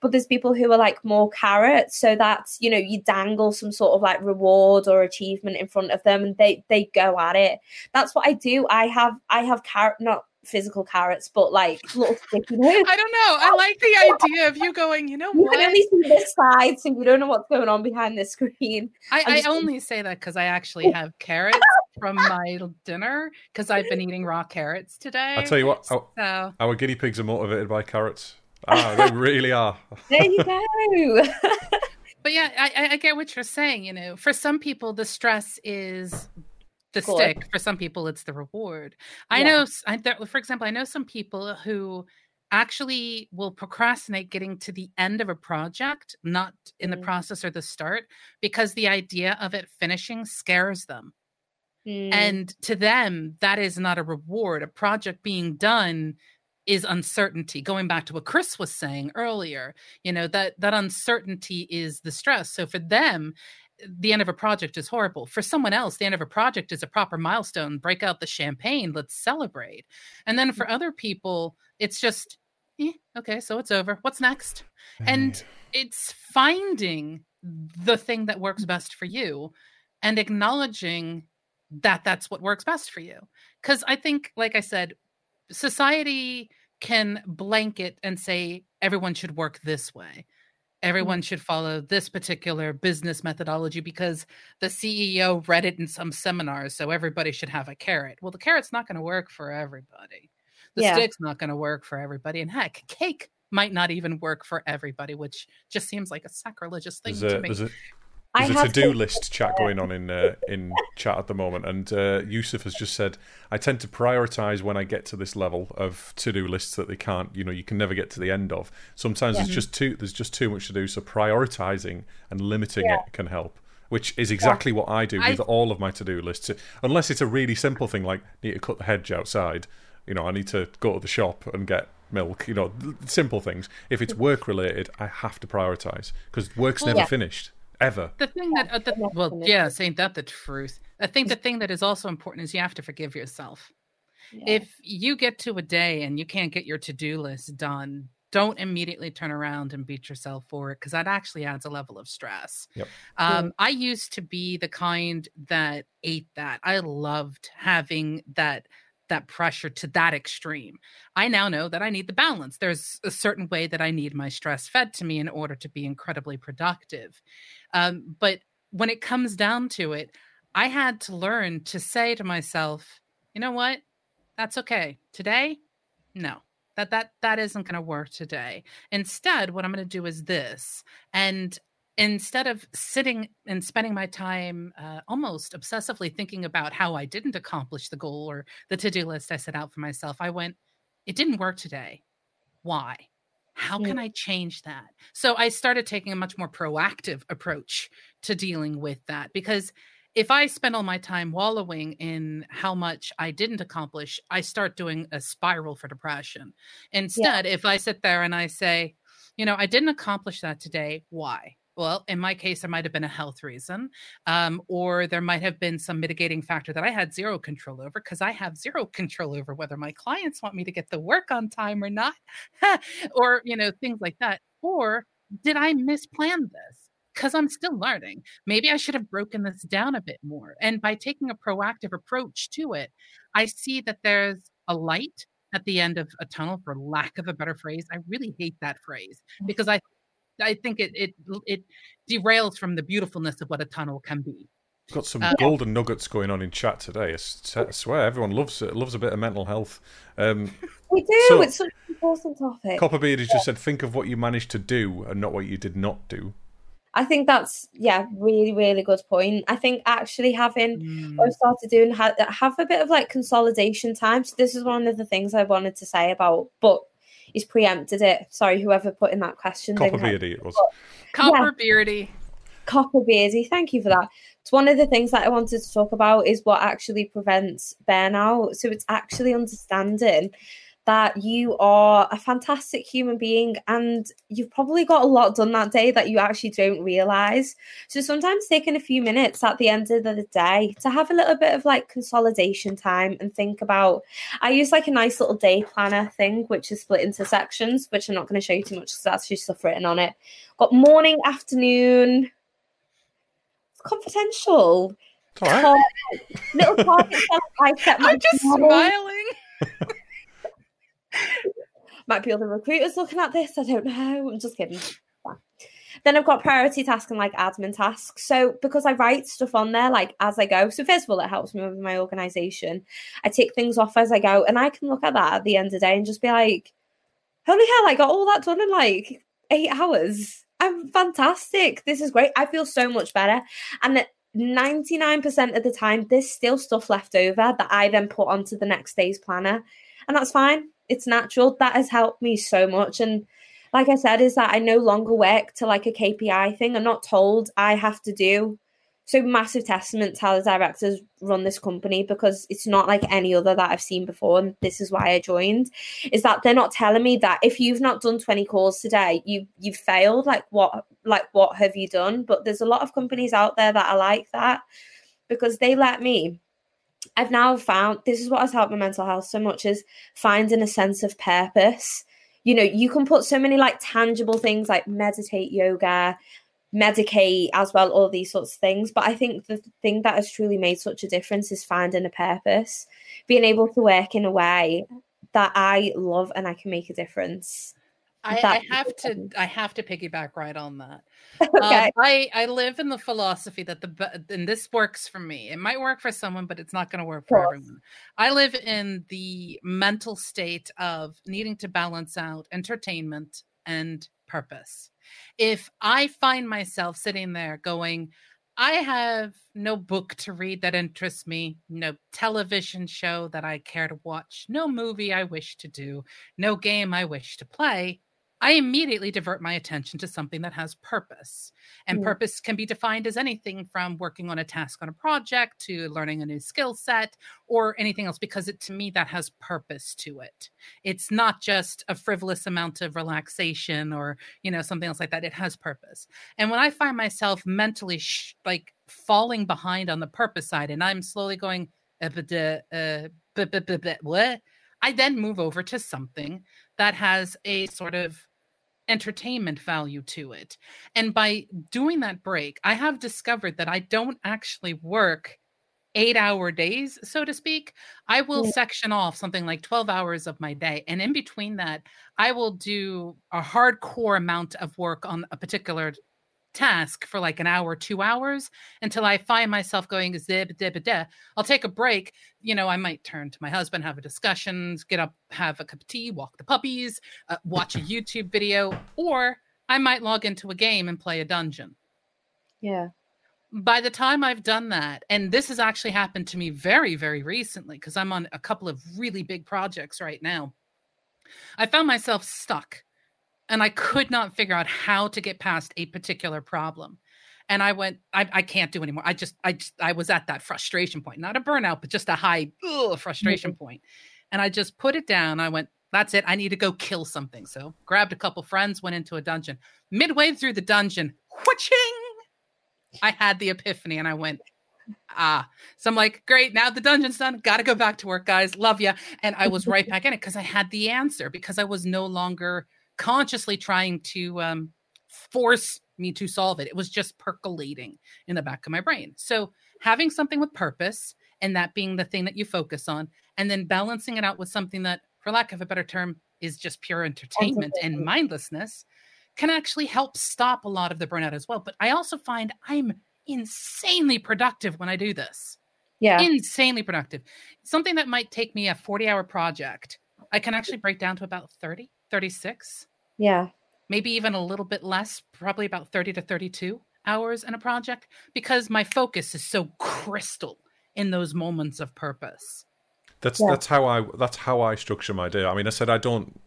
but there's people who are like more carrots so that's you know you dangle some sort of like reward or achievement in front of them and they they go at it that's what i do i have i have carrot not physical carrots, but like little sticky
notes. I don't know. I like the idea of you going, you know you what?
can only see this side, so you don't know what's going on behind the screen.
I, I only say that because I actually have carrots from my dinner because I've been eating raw carrots today.
I'll tell you what, so... our, our guinea pigs are motivated by carrots. Ah, they really are.
there you go.
but yeah, I, I get what you're saying. You know, for some people, the stress is the cool. stick for some people it's the reward i know I, for example i know some people who actually will procrastinate getting to the end of a project not in mm. the process or the start because the idea of it finishing scares them mm. and to them that is not a reward a project being done is uncertainty going back to what chris was saying earlier you know that that uncertainty is the stress so for them the end of a project is horrible. For someone else, the end of a project is a proper milestone. Break out the champagne, let's celebrate. And then for mm. other people, it's just, eh, okay, so it's over. What's next? And it's finding the thing that works best for you and acknowledging that that's what works best for you. Because I think, like I said, society can blanket and say everyone should work this way everyone should follow this particular business methodology because the CEO read it in some seminars, so everybody should have a carrot. Well, the carrot's not going to work for everybody. The yeah. stick's not going to work for everybody, and heck, cake might not even work for everybody, which just seems like a sacrilegious thing
there's
to
a,
me.
There's a, to-do list chat going on in uh, in chat at the moment, and uh, Yusuf has just said, "I tend to prioritize when I get to this level of to-do lists that they can't, you know, you can never get to the end of. Sometimes yeah. there's just too there's just too much to do, so prioritizing and limiting yeah. it can help." Which is exactly yeah. what I do with I... all of my to-do lists. Unless it's a really simple thing like need to cut the hedge outside, you know, I need to go to the shop and get milk, you know, simple things. If it's work related, I have to prioritize because work's never finished ever.
The thing that, uh, the, well, yeah, saying that the truth. I think the thing that is also important is you have to forgive yourself. Yeah. If you get to a day and you can't get your to do list done, don't immediately turn around and beat yourself for it because that actually adds a level of stress.
Yep.
Um, I used to be the kind that ate that. I loved having that that pressure to that extreme. I now know that I need the balance. There's a certain way that I need my stress fed to me in order to be incredibly productive. Um, but when it comes down to it, I had to learn to say to myself, you know what? That's okay. Today, no. That that that isn't going to work today. Instead, what I'm going to do is this. And instead of sitting and spending my time uh, almost obsessively thinking about how I didn't accomplish the goal or the to do list I set out for myself, I went, it didn't work today. Why? How can I change that? So I started taking a much more proactive approach to dealing with that because if I spend all my time wallowing in how much I didn't accomplish, I start doing a spiral for depression. Instead, yeah. if I sit there and I say, you know, I didn't accomplish that today, why? Well, in my case, there might have been a health reason, um, or there might have been some mitigating factor that I had zero control over because I have zero control over whether my clients want me to get the work on time or not, or, you know, things like that. Or did I misplan this? because I'm still learning. Maybe I should have broken this down a bit more. And by taking a proactive approach to it, I see that there's a light at the end of a tunnel, for lack of a better phrase. I really hate that phrase mm. because I, I think it it it derails from the beautifulness of what a tunnel can be.
Got some uh, golden nuggets going on in chat today. I swear, everyone loves it. Loves a bit of mental health. Um,
we do. So, it's such an important topic.
Copperbeard has yeah. just said, "Think of what you managed to do and not what you did not do."
I think that's yeah, really, really good point. I think actually having mm. what I've started doing ha- have a bit of like consolidation time. So this is one of the things I wanted to say about, but he's preempted it. Sorry, whoever put in that question.
Copperbeardy it was.
Copperbeardy. Yeah.
Copperbeardy, thank you for that. It's one of the things that I wanted to talk about is what actually prevents burnout. So it's actually understanding that you are a fantastic human being and you've probably got a lot done that day that you actually don't realize. So sometimes taking a few minutes at the end of the day to have a little bit of like consolidation time and think about I use like a nice little day planner thing which is split into sections, which I'm not going to show you too much because that's just stuff written on it. Got morning, afternoon, it's confidential.
All right.
little targets I set
I'm just smiling.
Might be other recruiters looking at this. I don't know. I'm just kidding. Then I've got priority tasks and like admin tasks. So because I write stuff on there like as I go. So first of all, it helps me with my organization. I take things off as I go, and I can look at that at the end of the day and just be like, "Holy hell! I got all that done in like eight hours. I'm fantastic. This is great. I feel so much better." And 99% of the time, there's still stuff left over that I then put onto the next day's planner, and that's fine it's natural. That has helped me so much. And like I said, is that I no longer work to like a KPI thing. I'm not told I have to do. So massive testament to how the directors run this company because it's not like any other that I've seen before. And this is why I joined. Is that they're not telling me that if you've not done 20 calls today, you you've failed. Like what like what have you done? But there's a lot of companies out there that are like that because they let me I've now found this is what has helped my mental health so much is finding a sense of purpose. You know, you can put so many like tangible things like meditate, yoga, medicate as well, all these sorts of things. But I think the thing that has truly made such a difference is finding a purpose, being able to work in a way that I love and I can make a difference.
I, I have to I have to piggyback right on that. okay. Um, I I live in the philosophy that the and this works for me. It might work for someone, but it's not going to work for everyone. I live in the mental state of needing to balance out entertainment and purpose. If I find myself sitting there going, I have no book to read that interests me, no television show that I care to watch, no movie I wish to do, no game I wish to play. I immediately divert my attention to something that has purpose. And purpose can be defined as anything from working on a task on a project to learning a new skill set or anything else, because it, to me, that has purpose to it. It's not just a frivolous amount of relaxation or, you know, something else like that. It has purpose. And when I find myself mentally sh- like falling behind on the purpose side and I'm slowly going, uh, uh, what? I then move over to something that has a sort of entertainment value to it. And by doing that break, I have discovered that I don't actually work eight hour days, so to speak. I will yeah. section off something like 12 hours of my day. And in between that, I will do a hardcore amount of work on a particular task for like an hour, two hours until I find myself going zib dib da. I'll take a break. You know, I might turn to my husband, have a discussion, get up, have a cup of tea, walk the puppies, uh, watch a YouTube video, or I might log into a game and play a dungeon.
Yeah.
By the time I've done that, and this has actually happened to me very, very recently because I'm on a couple of really big projects right now, I found myself stuck and I could not figure out how to get past a particular problem. And I went, I, I can't do anymore. I just, I just, I was at that frustration point, not a burnout, but just a high ugh, frustration mm-hmm. point. And I just put it down. I went, that's it. I need to go kill something. So grabbed a couple friends, went into a dungeon. Midway through the dungeon, whooching, I had the epiphany and I went, ah. So I'm like, great, now the dungeon's done. Gotta go back to work, guys. Love you. And I was right back in it because I had the answer because I was no longer consciously trying to um, force me to solve it. It was just percolating in the back of my brain. So having something with purpose and that being the thing that you focus on, and then balancing it out with something that, for lack of a better term, is just pure entertainment and mindlessness can actually help stop a lot of the burnout as well. But I also find I'm insanely productive when I do this.
Yeah.
Insanely productive. Something that might take me a 40 hour project, I can actually break down to about 30, 36.
Yeah.
Maybe even a little bit less, probably about 30 to 32 hours in a project because my focus is so crystal in those moments of purpose.
That's yeah. that's how I that's how I structure my day. I mean, I said I don't.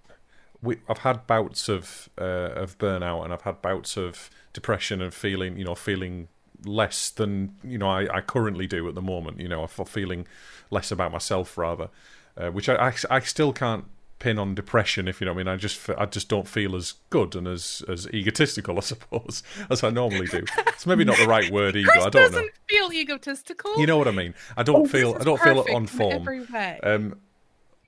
We, I've had bouts of uh, of burnout, and I've had bouts of depression and feeling, you know, feeling less than you know I, I currently do at the moment. You know, for feeling less about myself rather, uh, which I, I, I still can't pin on depression. If you know what I mean, I just I just don't feel as good and as as egotistical, I suppose, as I normally do. It's maybe not the right word ego.
Chris
I don't
know. Feel egotistical.
You know what I mean? I don't oh, feel I don't feel on form. Um,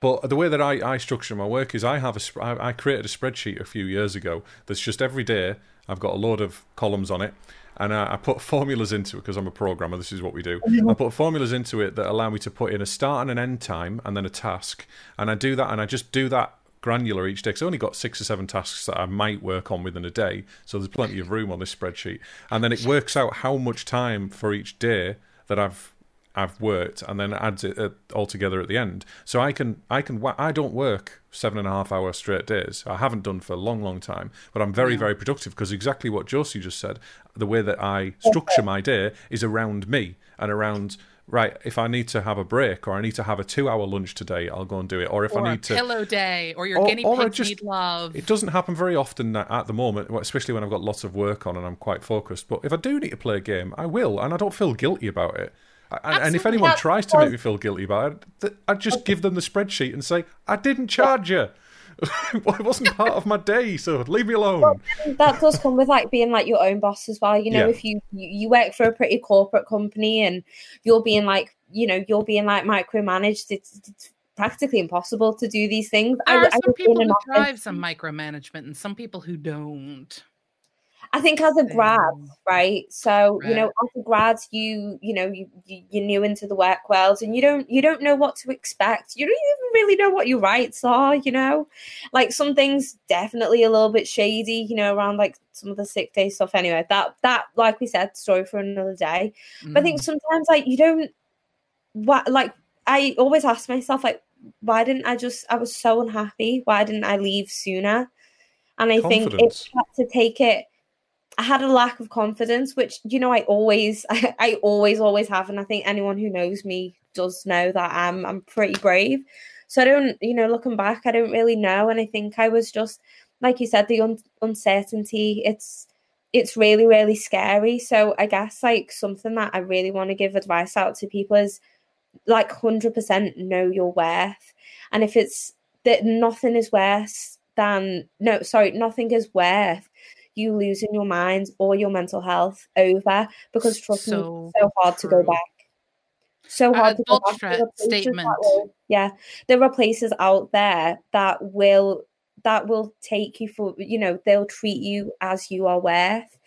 but the way that I, I structure my work is I have a I, I created a spreadsheet a few years ago that's just every day I've got a load of columns on it and I, I put formulas into it because I'm a programmer. This is what we do. Mm-hmm. I put formulas into it that allow me to put in a start and an end time, and then a task. And I do that, and I just do that granular each day. Because I only got six or seven tasks that I might work on within a day, so there's plenty of room on this spreadsheet. And then it works out how much time for each day that I've I've worked, and then adds it uh, all together at the end. So I can I can I don't work seven and a half hour straight days. I haven't done for a long, long time, but I'm very, very productive because exactly what Josie just said. The way that I structure my day is around me and around right, if I need to have a break or I need to have a two hour lunch today, I'll go and do it. Or if
or
I need to
pillow day or your or, guinea pigs just, need love.
It doesn't happen very often at the moment, especially when I've got lots of work on and I'm quite focused. But if I do need to play a game, I will, and I don't feel guilty about it. Absolutely. And if anyone tries to make me feel guilty about it, I'd just give them the spreadsheet and say, I didn't charge you. it wasn't part of my day, so leave me alone. Well,
that does come with like being like your own boss as well. You know, yeah. if you, you work for a pretty corporate company and you're being like, you know, you're being like micromanaged, it's, it's practically impossible to do these things.
There I, are some I people who drive some micromanagement and some people who don't.
I think as a grad, right? So right. you know, as a grad, you you know you, you you're new into the work world, and you don't you don't know what to expect. You don't even really know what your rights are. You know, like some things definitely a little bit shady. You know, around like some of the sick day stuff. Anyway, that that like we said, story for another day. Mm. But I think mm. sometimes like you don't what like I always ask myself like why didn't I just I was so unhappy why didn't I leave sooner and I Confidence. think it's had to take it I had a lack of confidence, which you know I always, I, I, always, always have, and I think anyone who knows me does know that I'm, I'm pretty brave. So I don't, you know, looking back, I don't really know, and I think I was just, like you said, the un- uncertainty. It's, it's really, really scary. So I guess like something that I really want to give advice out to people is, like, hundred percent know your worth, and if it's that nothing is worse than no, sorry, nothing is worth you losing your mind or your mental health over because trust so me, so hard true. to go back. So hard uh, to go back. Statement. Will, yeah, there are places out there that will that will take you for you know they'll treat you as you are worth.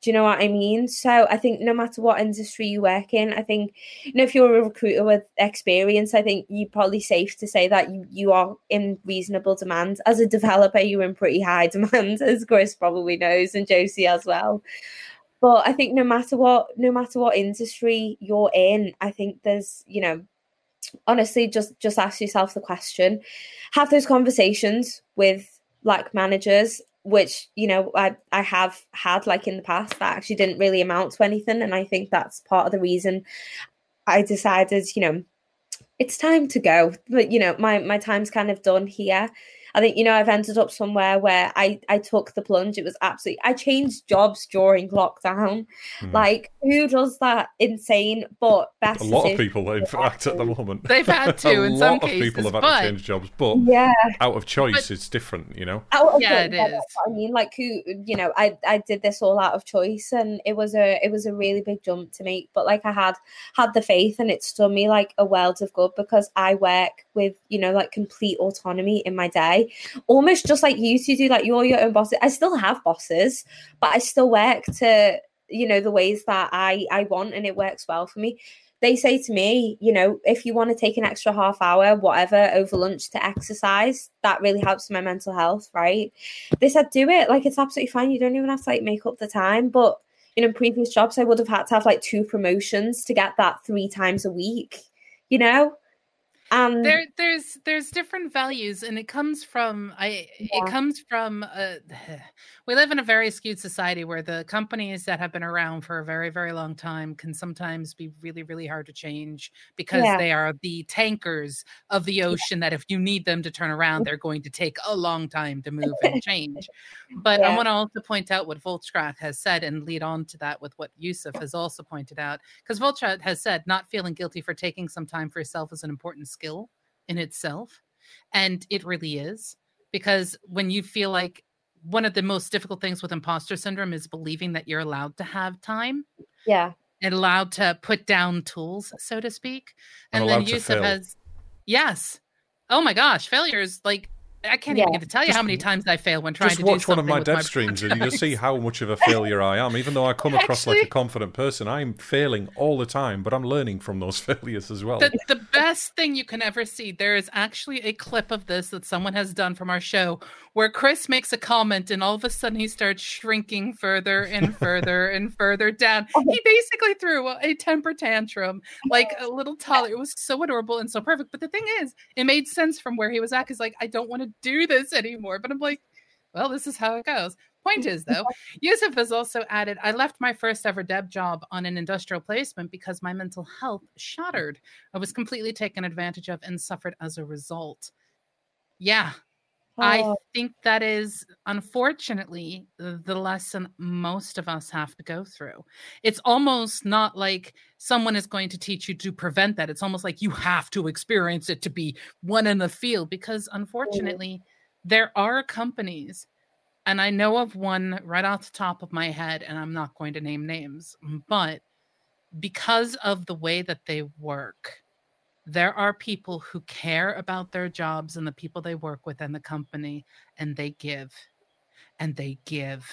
Do you know what i mean? So i think no matter what industry you work in i think you know if you're a recruiter with experience i think you're probably safe to say that you, you are in reasonable demand. As a developer you're in pretty high demand as chris probably knows and josie as well. But i think no matter what no matter what industry you're in i think there's you know honestly just just ask yourself the question. Have those conversations with like managers which you know I, I have had like in the past that actually didn't really amount to anything and i think that's part of the reason i decided you know it's time to go. But you know my my time's kind of done here I think you know I've ended up somewhere where I I took the plunge. It was absolutely I changed jobs during lockdown. Mm. Like who does that? Insane, but
best. A lot of people, in fact, at the moment
they've had to. in some cases, A lot of
people have had but, to change jobs, but
yeah,
out of choice, but, it's different. You know.
yeah, it is.
I mean, like who you know, I I did this all out of choice, and it was a it was a really big jump to make. But like I had had the faith, and it's done me like a world of good because I work with you know like complete autonomy in my day almost just like you to do like you're your own boss i still have bosses but i still work to you know the ways that i i want and it works well for me they say to me, you know, if you want to take an extra half hour, whatever, over lunch to exercise, that really helps my mental health, right? They said, do it. Like, it's absolutely fine. You don't even have to like make up the time. But, you know, previous jobs, I would have had to have like two promotions to get that three times a week, you know?
Um there there's there's different values and it comes from i yeah. it comes from uh, we live in a very skewed society where the companies that have been around for a very very long time can sometimes be really really hard to change because yeah. they are the tankers of the ocean that if you need them to turn around they're going to take a long time to move and change but yeah. i want to also point out what voltskrak has said and lead on to that with what yusuf has also pointed out because voltskrak has said not feeling guilty for taking some time for yourself is an important skill in itself. And it really is because when you feel like one of the most difficult things with imposter syndrome is believing that you're allowed to have time.
Yeah.
And allowed to put down tools, so to speak. And then Yusuf has, yes. Oh my gosh, failure is like I can't yeah. even get to tell you just, how many times I fail when trying to
watch
one
of my dev streams and you'll see how much of a failure I am. Even though I come across Actually, like a confident person, I'm failing all the time, but I'm learning from those failures as well.
The, the best thing you can ever see, there is actually a clip of this that someone has done from our show where Chris makes a comment and all of a sudden he starts shrinking further and further and further down. Oh. He basically threw a temper tantrum like a little toddler. It was so adorable and so perfect. But the thing is, it made sense from where he was at because like I don't want to do this anymore. But I'm like, well, this is how it goes. Point is, though, Yusuf has also added I left my first ever dev job on an industrial placement because my mental health shattered. I was completely taken advantage of and suffered as a result. Yeah, oh. I think that is unfortunately the lesson most of us have to go through. It's almost not like someone is going to teach you to prevent that. It's almost like you have to experience it to be one in the field because unfortunately. There are companies, and I know of one right off the top of my head, and I'm not going to name names, but because of the way that they work, there are people who care about their jobs and the people they work with and the company, and they give and they give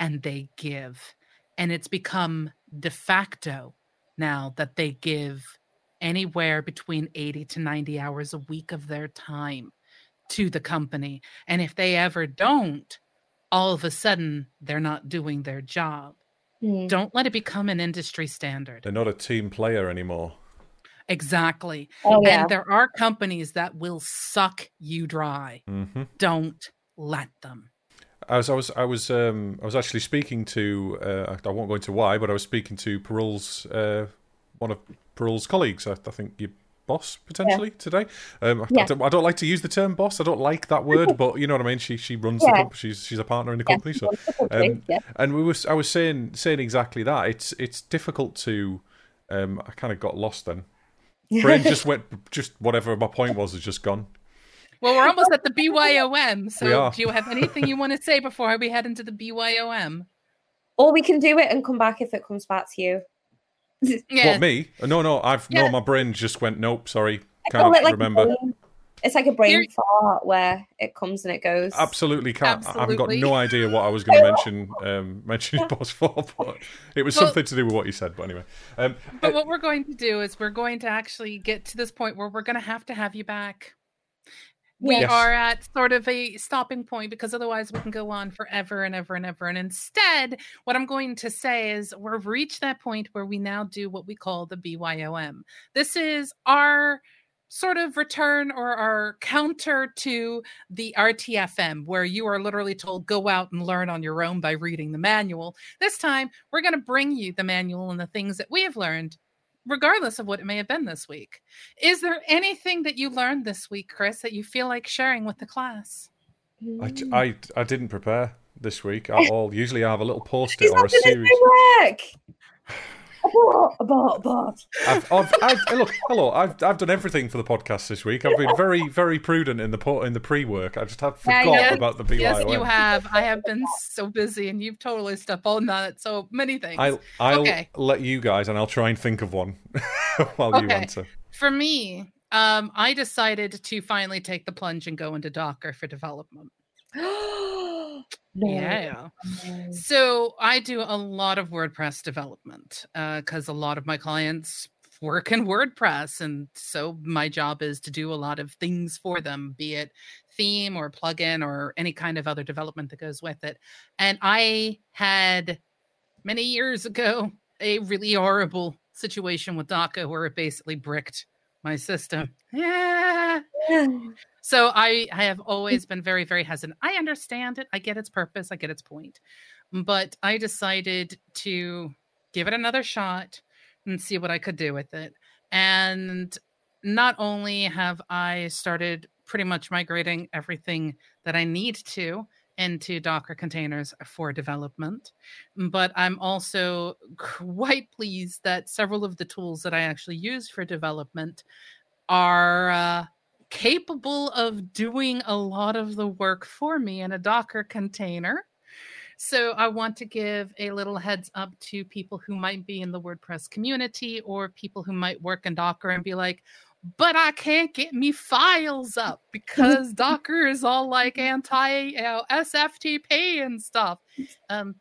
and they give. And it's become de facto now that they give anywhere between 80 to 90 hours a week of their time to the company. And if they ever don't, all of a sudden they're not doing their job. Mm. Don't let it become an industry standard.
They're not a team player anymore.
Exactly. Oh, yeah. And there are companies that will suck you dry. Mm-hmm. Don't let them.
I was, I was, I was, um, I was actually speaking to. Uh, I won't go into why, but I was speaking to Parul's, uh, one of Parul's colleagues. I, I think you boss potentially yeah. today. Um, yeah. I, don't, I, don't, like to use the term boss. I don't like that word, but you know what I mean. She she runs yeah. the company. She's she's a partner in the company. So, um, and we was I was saying saying exactly that. It's it's difficult to. Um, I kind of got lost then. Brain just went. Just whatever my point was is just gone.
Well, we're almost at the BYOM. So, do you have anything you want to say before we head into the BYOM?
Or we can do it and come back if it comes back to you.
Yeah. What me? No, no. I've yeah. no. My brain just went. Nope. Sorry. Can't like remember.
It's like a brain fart where it comes and it goes.
Absolutely can't. Absolutely. I've got no idea what I was going to mention. Um, mention it was for, but it was well, something to do with what you said. But anyway. Um,
but uh, what we're going to do is we're going to actually get to this point where we're going to have to have you back we yes. are at sort of a stopping point because otherwise we can go on forever and ever and ever. And instead, what I'm going to say is we've reached that point where we now do what we call the BYOM. This is our sort of return or our counter to the RTFM, where you are literally told go out and learn on your own by reading the manual. This time, we're going to bring you the manual and the things that we have learned regardless of what it may have been this week. Is there anything that you learned this week, Chris, that you feel like sharing with the class?
I,
Hmm.
I, I didn't prepare this week at all. Usually I have a little post it or a
He's not gonna
series.
do work. Abort, abort, abort.
I've, I've, I've, look, hello. I've, I've done everything for the podcast this week. I've been very, very prudent in the po- in the pre-work. I just have
Yeah,
forgot
yeah.
about the BYOM.
Yes, you have. I have been so busy, and you've totally stepped on that. So many things.
I'll, I'll
Okay.
let you guys, and I'll try and think of one while you answer.
For me, um, I decided to finally take the plunge and go into Docker for development.
no.
Yeah. So I do a lot of WordPress development uh, because a lot of my clients work in WordPress. And so my job is to do a lot of things for them, be it theme or plugin or any kind of other development that goes with it. And I had many years ago a really horrible situation with Docker where it basically bricked my system. Yeah. So I, I have always been very, very hesitant. I understand it. I get its purpose. I get its point. But I decided to give it another shot and see what I could do with it. And not only have I started pretty much migrating everything that I need to into Docker containers for development, but I'm also quite pleased that several of the tools that I actually use for development are uh, capable of doing a lot of the work for me in a Docker container. So I want to give a little heads up to people who might be in the WordPress community or people who might work in Docker and be like, but I can't get me files up because Docker is all like anti you know, SFTP and stuff. Um,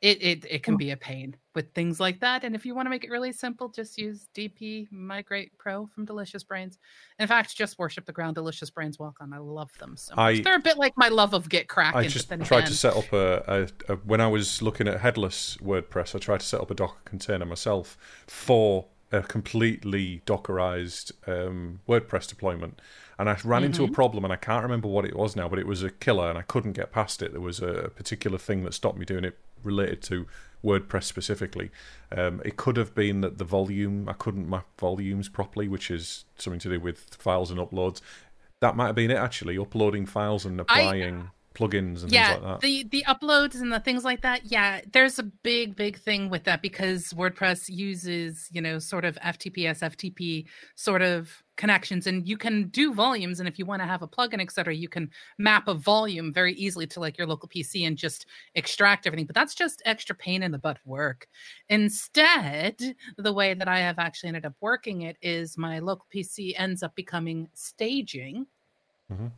it, it it can be a pain with things like that. And if you want to make it really simple, just use DP Migrate Pro from Delicious Brains. In fact, just worship the ground Delicious Brains walk on. I love them so.
I-
They're a bit like my love of GitKraken.
I just tried to set up a, a, a when I was looking at headless WordPress. I tried to set up a Docker container myself for a completely Dockerized um, WordPress deployment, and I ran into
Mm-hmm.
a problem, and I can't remember what it was now, but it was a killer, and I couldn't get past it. There was a particular thing that stopped me doing it related to WordPress specifically. Um, it could have been that the volume I couldn't map volumes properly, which is something to do with files and uploads. That might have been it actually, uploading files and applying plugins and
yeah
things like that.
the the uploads and the things like that yeah there's a big big thing with that because wordpress uses you know sort of ftps ftp sort of connections and you can do volumes and if you want to have a plugin etc you can map a volume very easily to like your local pc and just extract everything but that's just extra pain in the butt work instead the way that i have actually ended up working it is my local pc ends up becoming staging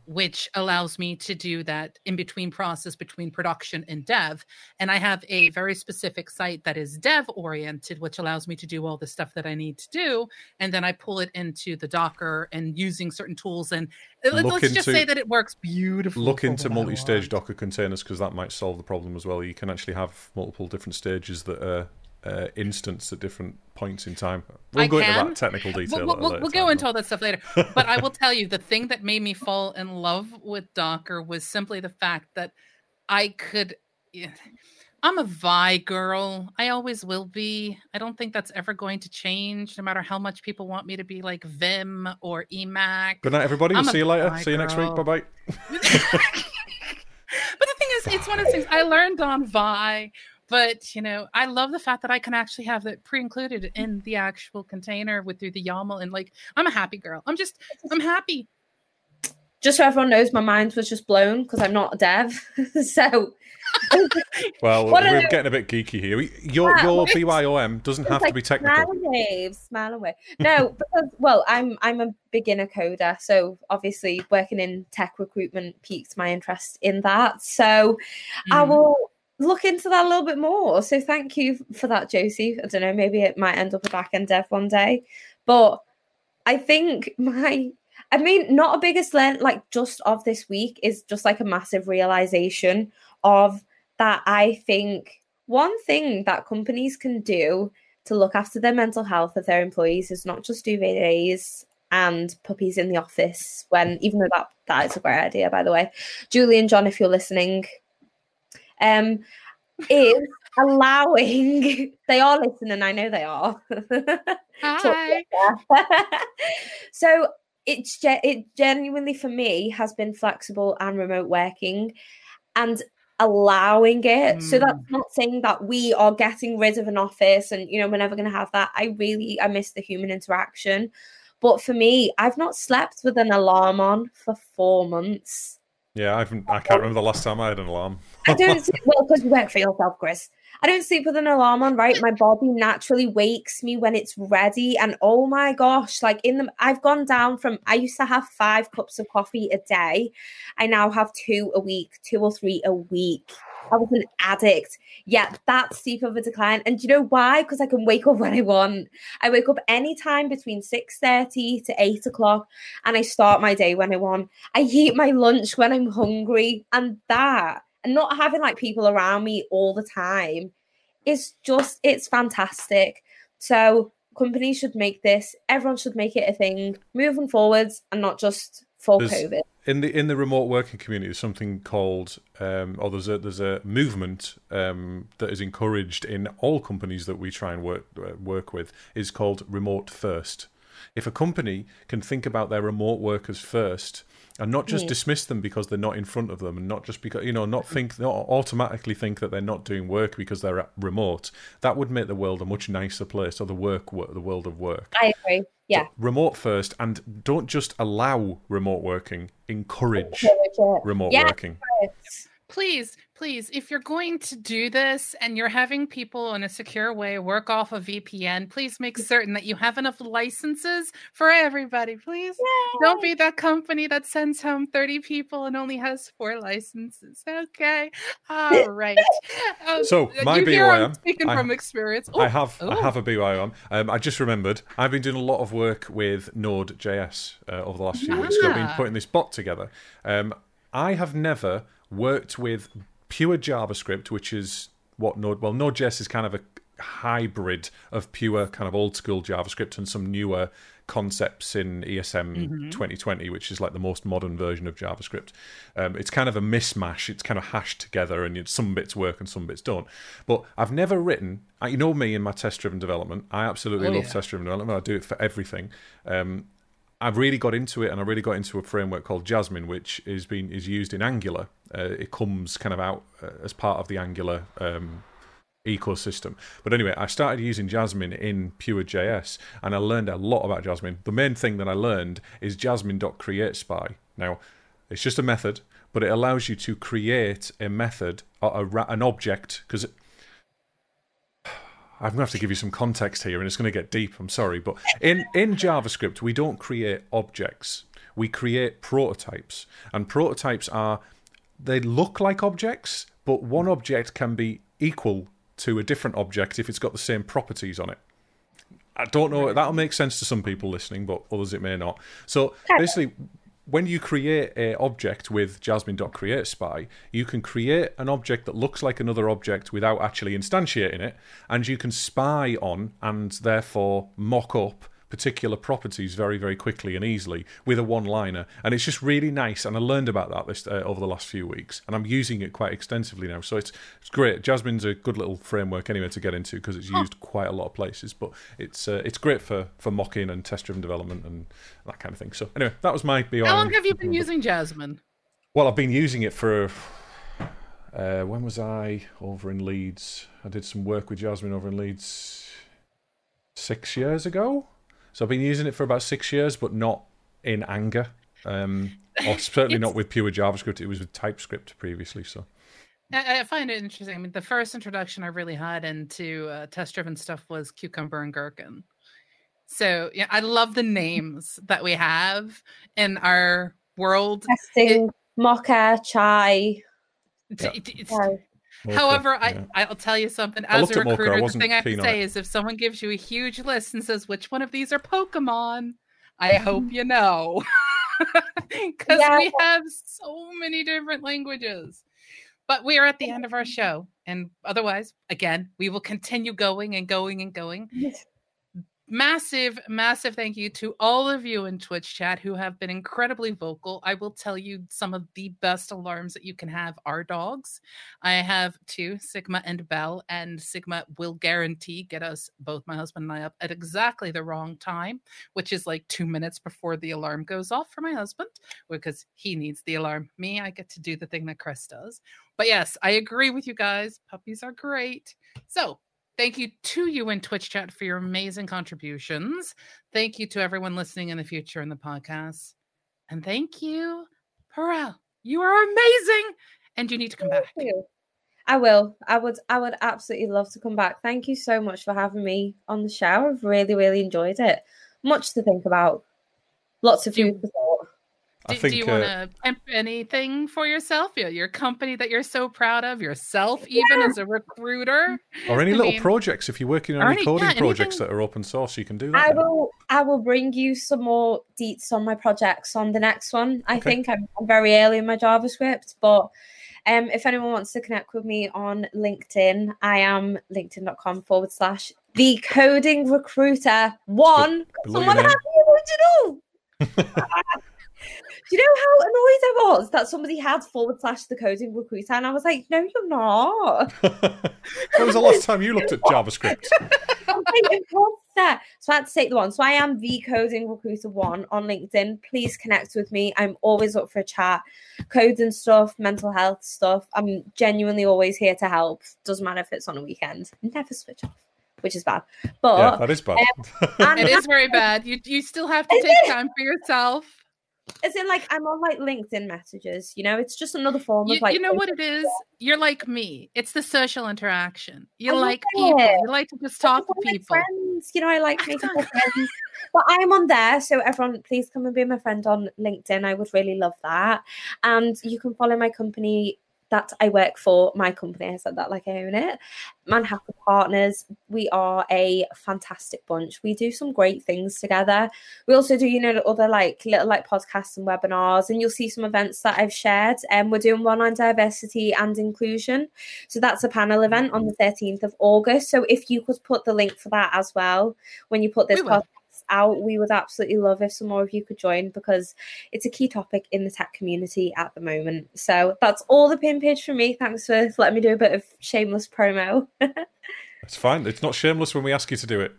which allows me to do that in between process between production and dev. And I have a very specific site that is dev oriented, which allows me to do all the stuff that I need to do. And then I pull it into the Docker and using certain tools. And uh,
Look
let's just say that it works beautifully.
Look into
what I
multi-stage. Docker containers because that might solve the problem as well. You can actually have multiple different stages that are uh, instanced at different points in time. We'll
I
go into that technical detail.
We'll, we'll, we'll go into all that stuff later. But I will tell you the thing that made me fall in love with Docker was simply the fact that I could. I'm a Vi girl. I always will be. I don't think that's ever going to change, no matter how much people want me to be like Vim or Emacs.
Good night, everybody.
I'm
see you later.
Vi
See you next week. Bye bye.
but the thing is, it's one of those things I learned on Vi. But you know, I love the fact that I can actually have that pre-included in the actual container with through the YAML, and like I'm a happy girl. I'm just, I'm happy.
Just so everyone knows, my mind was just blown because I'm not a dev. so
Well,
What
we're
are-
getting a bit geeky here. Your
Wow,
your BYOM doesn't have
It's
to be technical.
Smile and wave, smile and wave. No, because well, I'm I'm a beginner coder, so obviously working in tech recruitment piqued my interest in that. So I
Mhm.
will look into that a little bit more. So thank you for that, Josie. I don't know, maybe it might end up a back end dev one day, but I think my I mean, not a biggest learn like just of this week is just like a massive realization of that. I think one thing that companies can do to look after their mental health of their employees is not just do days and puppies in the office when even though that that is a great idea by the way julie and john if you're listening um is allowing they are listening i know they are
Hi.
so it's it genuinely for me has been flexible and remote working and allowing it so that's
Mm.
not saying that we are getting rid of an office and you know we're never going to have that i really i miss the human interaction but for me i've not slept with an alarm on for four months
Yeah, I've, I can't remember the last time I had an alarm.
I don't sleep, well because you work for yourself, Chris. I don't sleep with an alarm on, right? My body naturally wakes me when it's ready. And oh my gosh, like in the I've gone down from I used to have five cups of coffee a day. I now have two a week, two or three a week. I was an addict. Yeah, that's steep of a decline. And do you know why? Because I can wake up when I want. I wake up anytime between 6:30 to 8 o'clock and I start my day when I want. I eat my lunch when I'm hungry. And that and not having like people around me all the time is just it's fantastic so companies should make this everyone should make it a thing moving forwards and not just for
There's-
covid
in the in the remote working community, there's something called, um, or there's a there's a movement um, that is encouraged in all companies that we try and work uh, work with is called remote first. If a company can think about their remote workers first and not just
Mm.
dismiss them because they're not in front of them, and not just because you know, not think not automatically think that they're not doing work because they're remote, that would make the world a much nicer place, or the work the world of work
i agree yeah
remote first and don't just allow remote working encourage
Encourage
remote
Yeah.
working
Yes.
Please, please, if you're going to do this and you're having people in a secure way work off a VPN, please make certain that you have enough licenses for everybody. Please don't be that company that sends home 30 people and only has four licenses. Okay. All right. Uh,
So, my
you hear I'm speaking
I-
from experience.
i
Oh,
have i
oh.
have a BYOM. Um, i just remembered i've been doing a lot of work with node.js uh, over the last few weeks 'cause i've been
Ah.
putting this bot together um, i have never worked with pure javascript which is what node well node.js is kind of a hybrid of pure kind of old school javascript and some newer concepts in ESM 2020, which is like the most modern version of JavaScript. Um, it's kind of a mismatch. It's kind of hashed together, and some bits work and some bits don't. But I've never written. uh, You know me in my test-driven development. I absolutely
Oh,
love
yeah.
test-driven development. I do it for everything. Um, I've really got into it, and I really got into a framework called Jasmine, which is being is used in Angular. Uh, it comes kind of out uh, as part of the Angular um, ecosystem. But anyway, I started using Jasmine in Pure JS, and I learned a lot about Jasmine. The main thing that I learned is Jasmine.createSpy. Now, it's just a method, but it allows you to create a method, or a, an object, because I'm going to have to give you some context here, and it's going to get deep. I'm sorry, but in in JavaScript, we don't create objects. We create prototypes, and prototypes are they look like objects, but one object can be equal to a different object if it's got the same properties on it. I don't know. That'll make sense to some people listening, but others it may not. So basically, when you create a object with jasmine.createSpy, you can create an object that looks like another object without actually instantiating it, and you can spy on and therefore mock up particular properties very, very quickly and easily with a one-liner. And it's just really nice. And I learned about that this uh, over the last few weeks, and I'm using it quite extensively now. So it's it's great. Jasmine's a good little framework anyway to get into because it's used quite a lot of places. But it's uh, it's great for for mocking and test-driven development and that kind of thing. So anyway, that was my BR.
How long have you been using Jasmine?
Well, I've been using it for. Uh, when was I over in Leeds? I did some work with Jasmine over in Leeds six years ago. So I've been using it for about six years, but not in anger. Um, or certainly not with pure JavaScript. It was with TypeScript previously. So
I, I find it interesting. I mean, the first introduction I really had into uh, test-driven stuff was Cucumber and Gherkin. So yeah, I love the names that we have in our world.
testing mocha chai
It's-
Yeah.
it- it's-
chai.
Mocha,
However,
yeah.
I I'll tell you something. As a
at Mocha,
recruiter, the thing I have to say is if someone gives you a huge list and says which one of these are Pokemon, I hope you know, because
Yeah.
we have so many different languages. But we are at the end of our show, and otherwise, again, we will continue going and going and going. Massive, massive thank you to all of you in Twitch chat who have been incredibly vocal. I will tell you some of the best alarms that you can have are dogs. I have two, Sigma and Bell, and Sigma will guarantee get us both my husband and I up at exactly the wrong time, which is like two minutes before the alarm goes off for my husband because he needs the alarm. Me, I get to do the thing that Chris does. But yes, I agree with you guys. Puppies are great. So Thank you to you in Twitch chat for your amazing contributions. Thank you to everyone listening in the future in the podcast. And thank you, Parul. You are amazing. And you need to come back.
I will. I would I would absolutely love to come back. Thank you so much for having me on the show. I've really, really enjoyed it. Much to think about. Lots of food for thought.
Do, think, do, you uh, want to pimp anything for yourself? Your, your company that you're so proud of, yourself, even yeah. as a recruiter,
or any I little mean, projects. If you're working on any coding yeah, projects that are open source, you can do that.
I will. I will bring you some more deets on my projects on the next one. I okay. think I'm, I'm, very early in my JavaScript, but um, if anyone wants to connect with me on LinkedIn, I am linkedin.com forward slash the coding recruiter one. Someone has the original. Do you know how annoyed I was that somebody had forward slash the coding recruiter? And I was like, no, you're not.
when was the last time you looked at JavaScript?
So I had to take the one. So I am the coding recruiter one on LinkedIn. Please connect with me. I'm always up for a chat, coding stuff, mental health stuff. I'm genuinely always here to help. Doesn't matter if it's on a weekend. Never switch off which is bad. But
yeah, that is bad.
Um, it is very bad. You you still have to take time for yourself
as in like I'm on like LinkedIn messages, you know, it's just another form
you,
of like
you know what it is? You're like me. It's the social interaction. You I like people. It. You like to just talk to people.
Friends, you know, I like making friends. But I'm on there, so everyone please come and be my friend on LinkedIn. I would really love that. And you can follow my company that I work for my company. I said that like I own it. Manhattan Partners. We are a fantastic bunch. We do some great things together. We also do, you know, other like little like podcasts and webinars, and you'll see some events that I've shared. And um, we're doing one on diversity and inclusion. So that's a panel event on the 13th of August. So if you could put the link for that as well when you put this podcast out, we would absolutely love if some more of you could join because it's a key topic in the tech community at the moment. So that's all the pin page for me. Thanks for letting me do a bit of shameless promo.
it's fine. It's not shameless when we ask you to do it.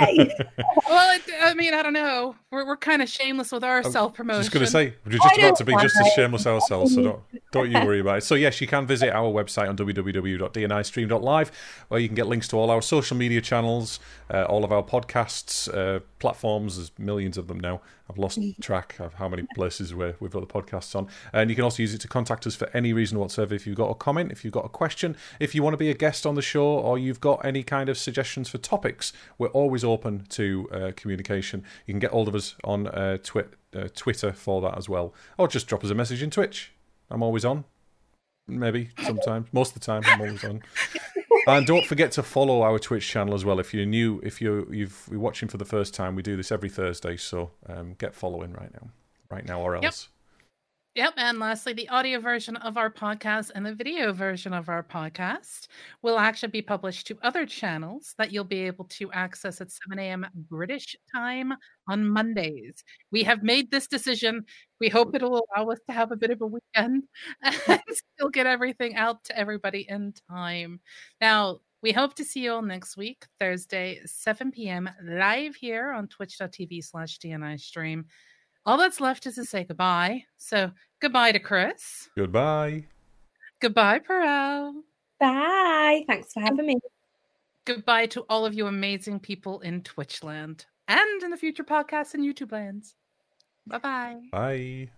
Yay! well, it, I mean, I don't know. We're, we're kind of shameless with our self promotion.
Just going to say, we're just about to be just as shameless ourselves, so don't don't you worry about it. So yes, you can visit our website on www.dnistream.live, where you can get links to all our social media channels, uh, all of our podcasts, uh, platforms. There's millions of them now. I've lost track of how many places where we've got the podcasts on. And you can also use it to contact us for any reason whatsoever. If you've got a comment, if you've got a question, if you want to be a guest on the show, or you've got any kind of suggestions for topics, we're always open to uh, communication. You can get hold of us on uh, twi- uh, Twitter for that as well, or just drop us a message in Twitch. I'm always on. Maybe sometimes, most of the time, I'm always on. and don't forget to follow our Twitch channel as well. If you're new, if you're you've you're watching for the first time, we do this every Thursday, so um, get following right now, right now or else.
Yep. Yep. And lastly, the audio version of our podcast and the video version of our podcast will actually be published to other channels that you'll be able to access at 7 a.m. British time on Mondays. We have made this decision. We hope it'll allow us to have a bit of a weekend and still get everything out to everybody in time. Now, we hope to see you all next week, Thursday, 7 p.m., live here on twitch.tv slash DNI stream. All that's left is to say goodbye. So goodbye to Chris.
Goodbye.
Goodbye, Parul.
Bye. Thanks for having me.
Goodbye to all of you amazing people in Twitchland and in the future podcasts and YouTube lands. Bye-bye.
Bye.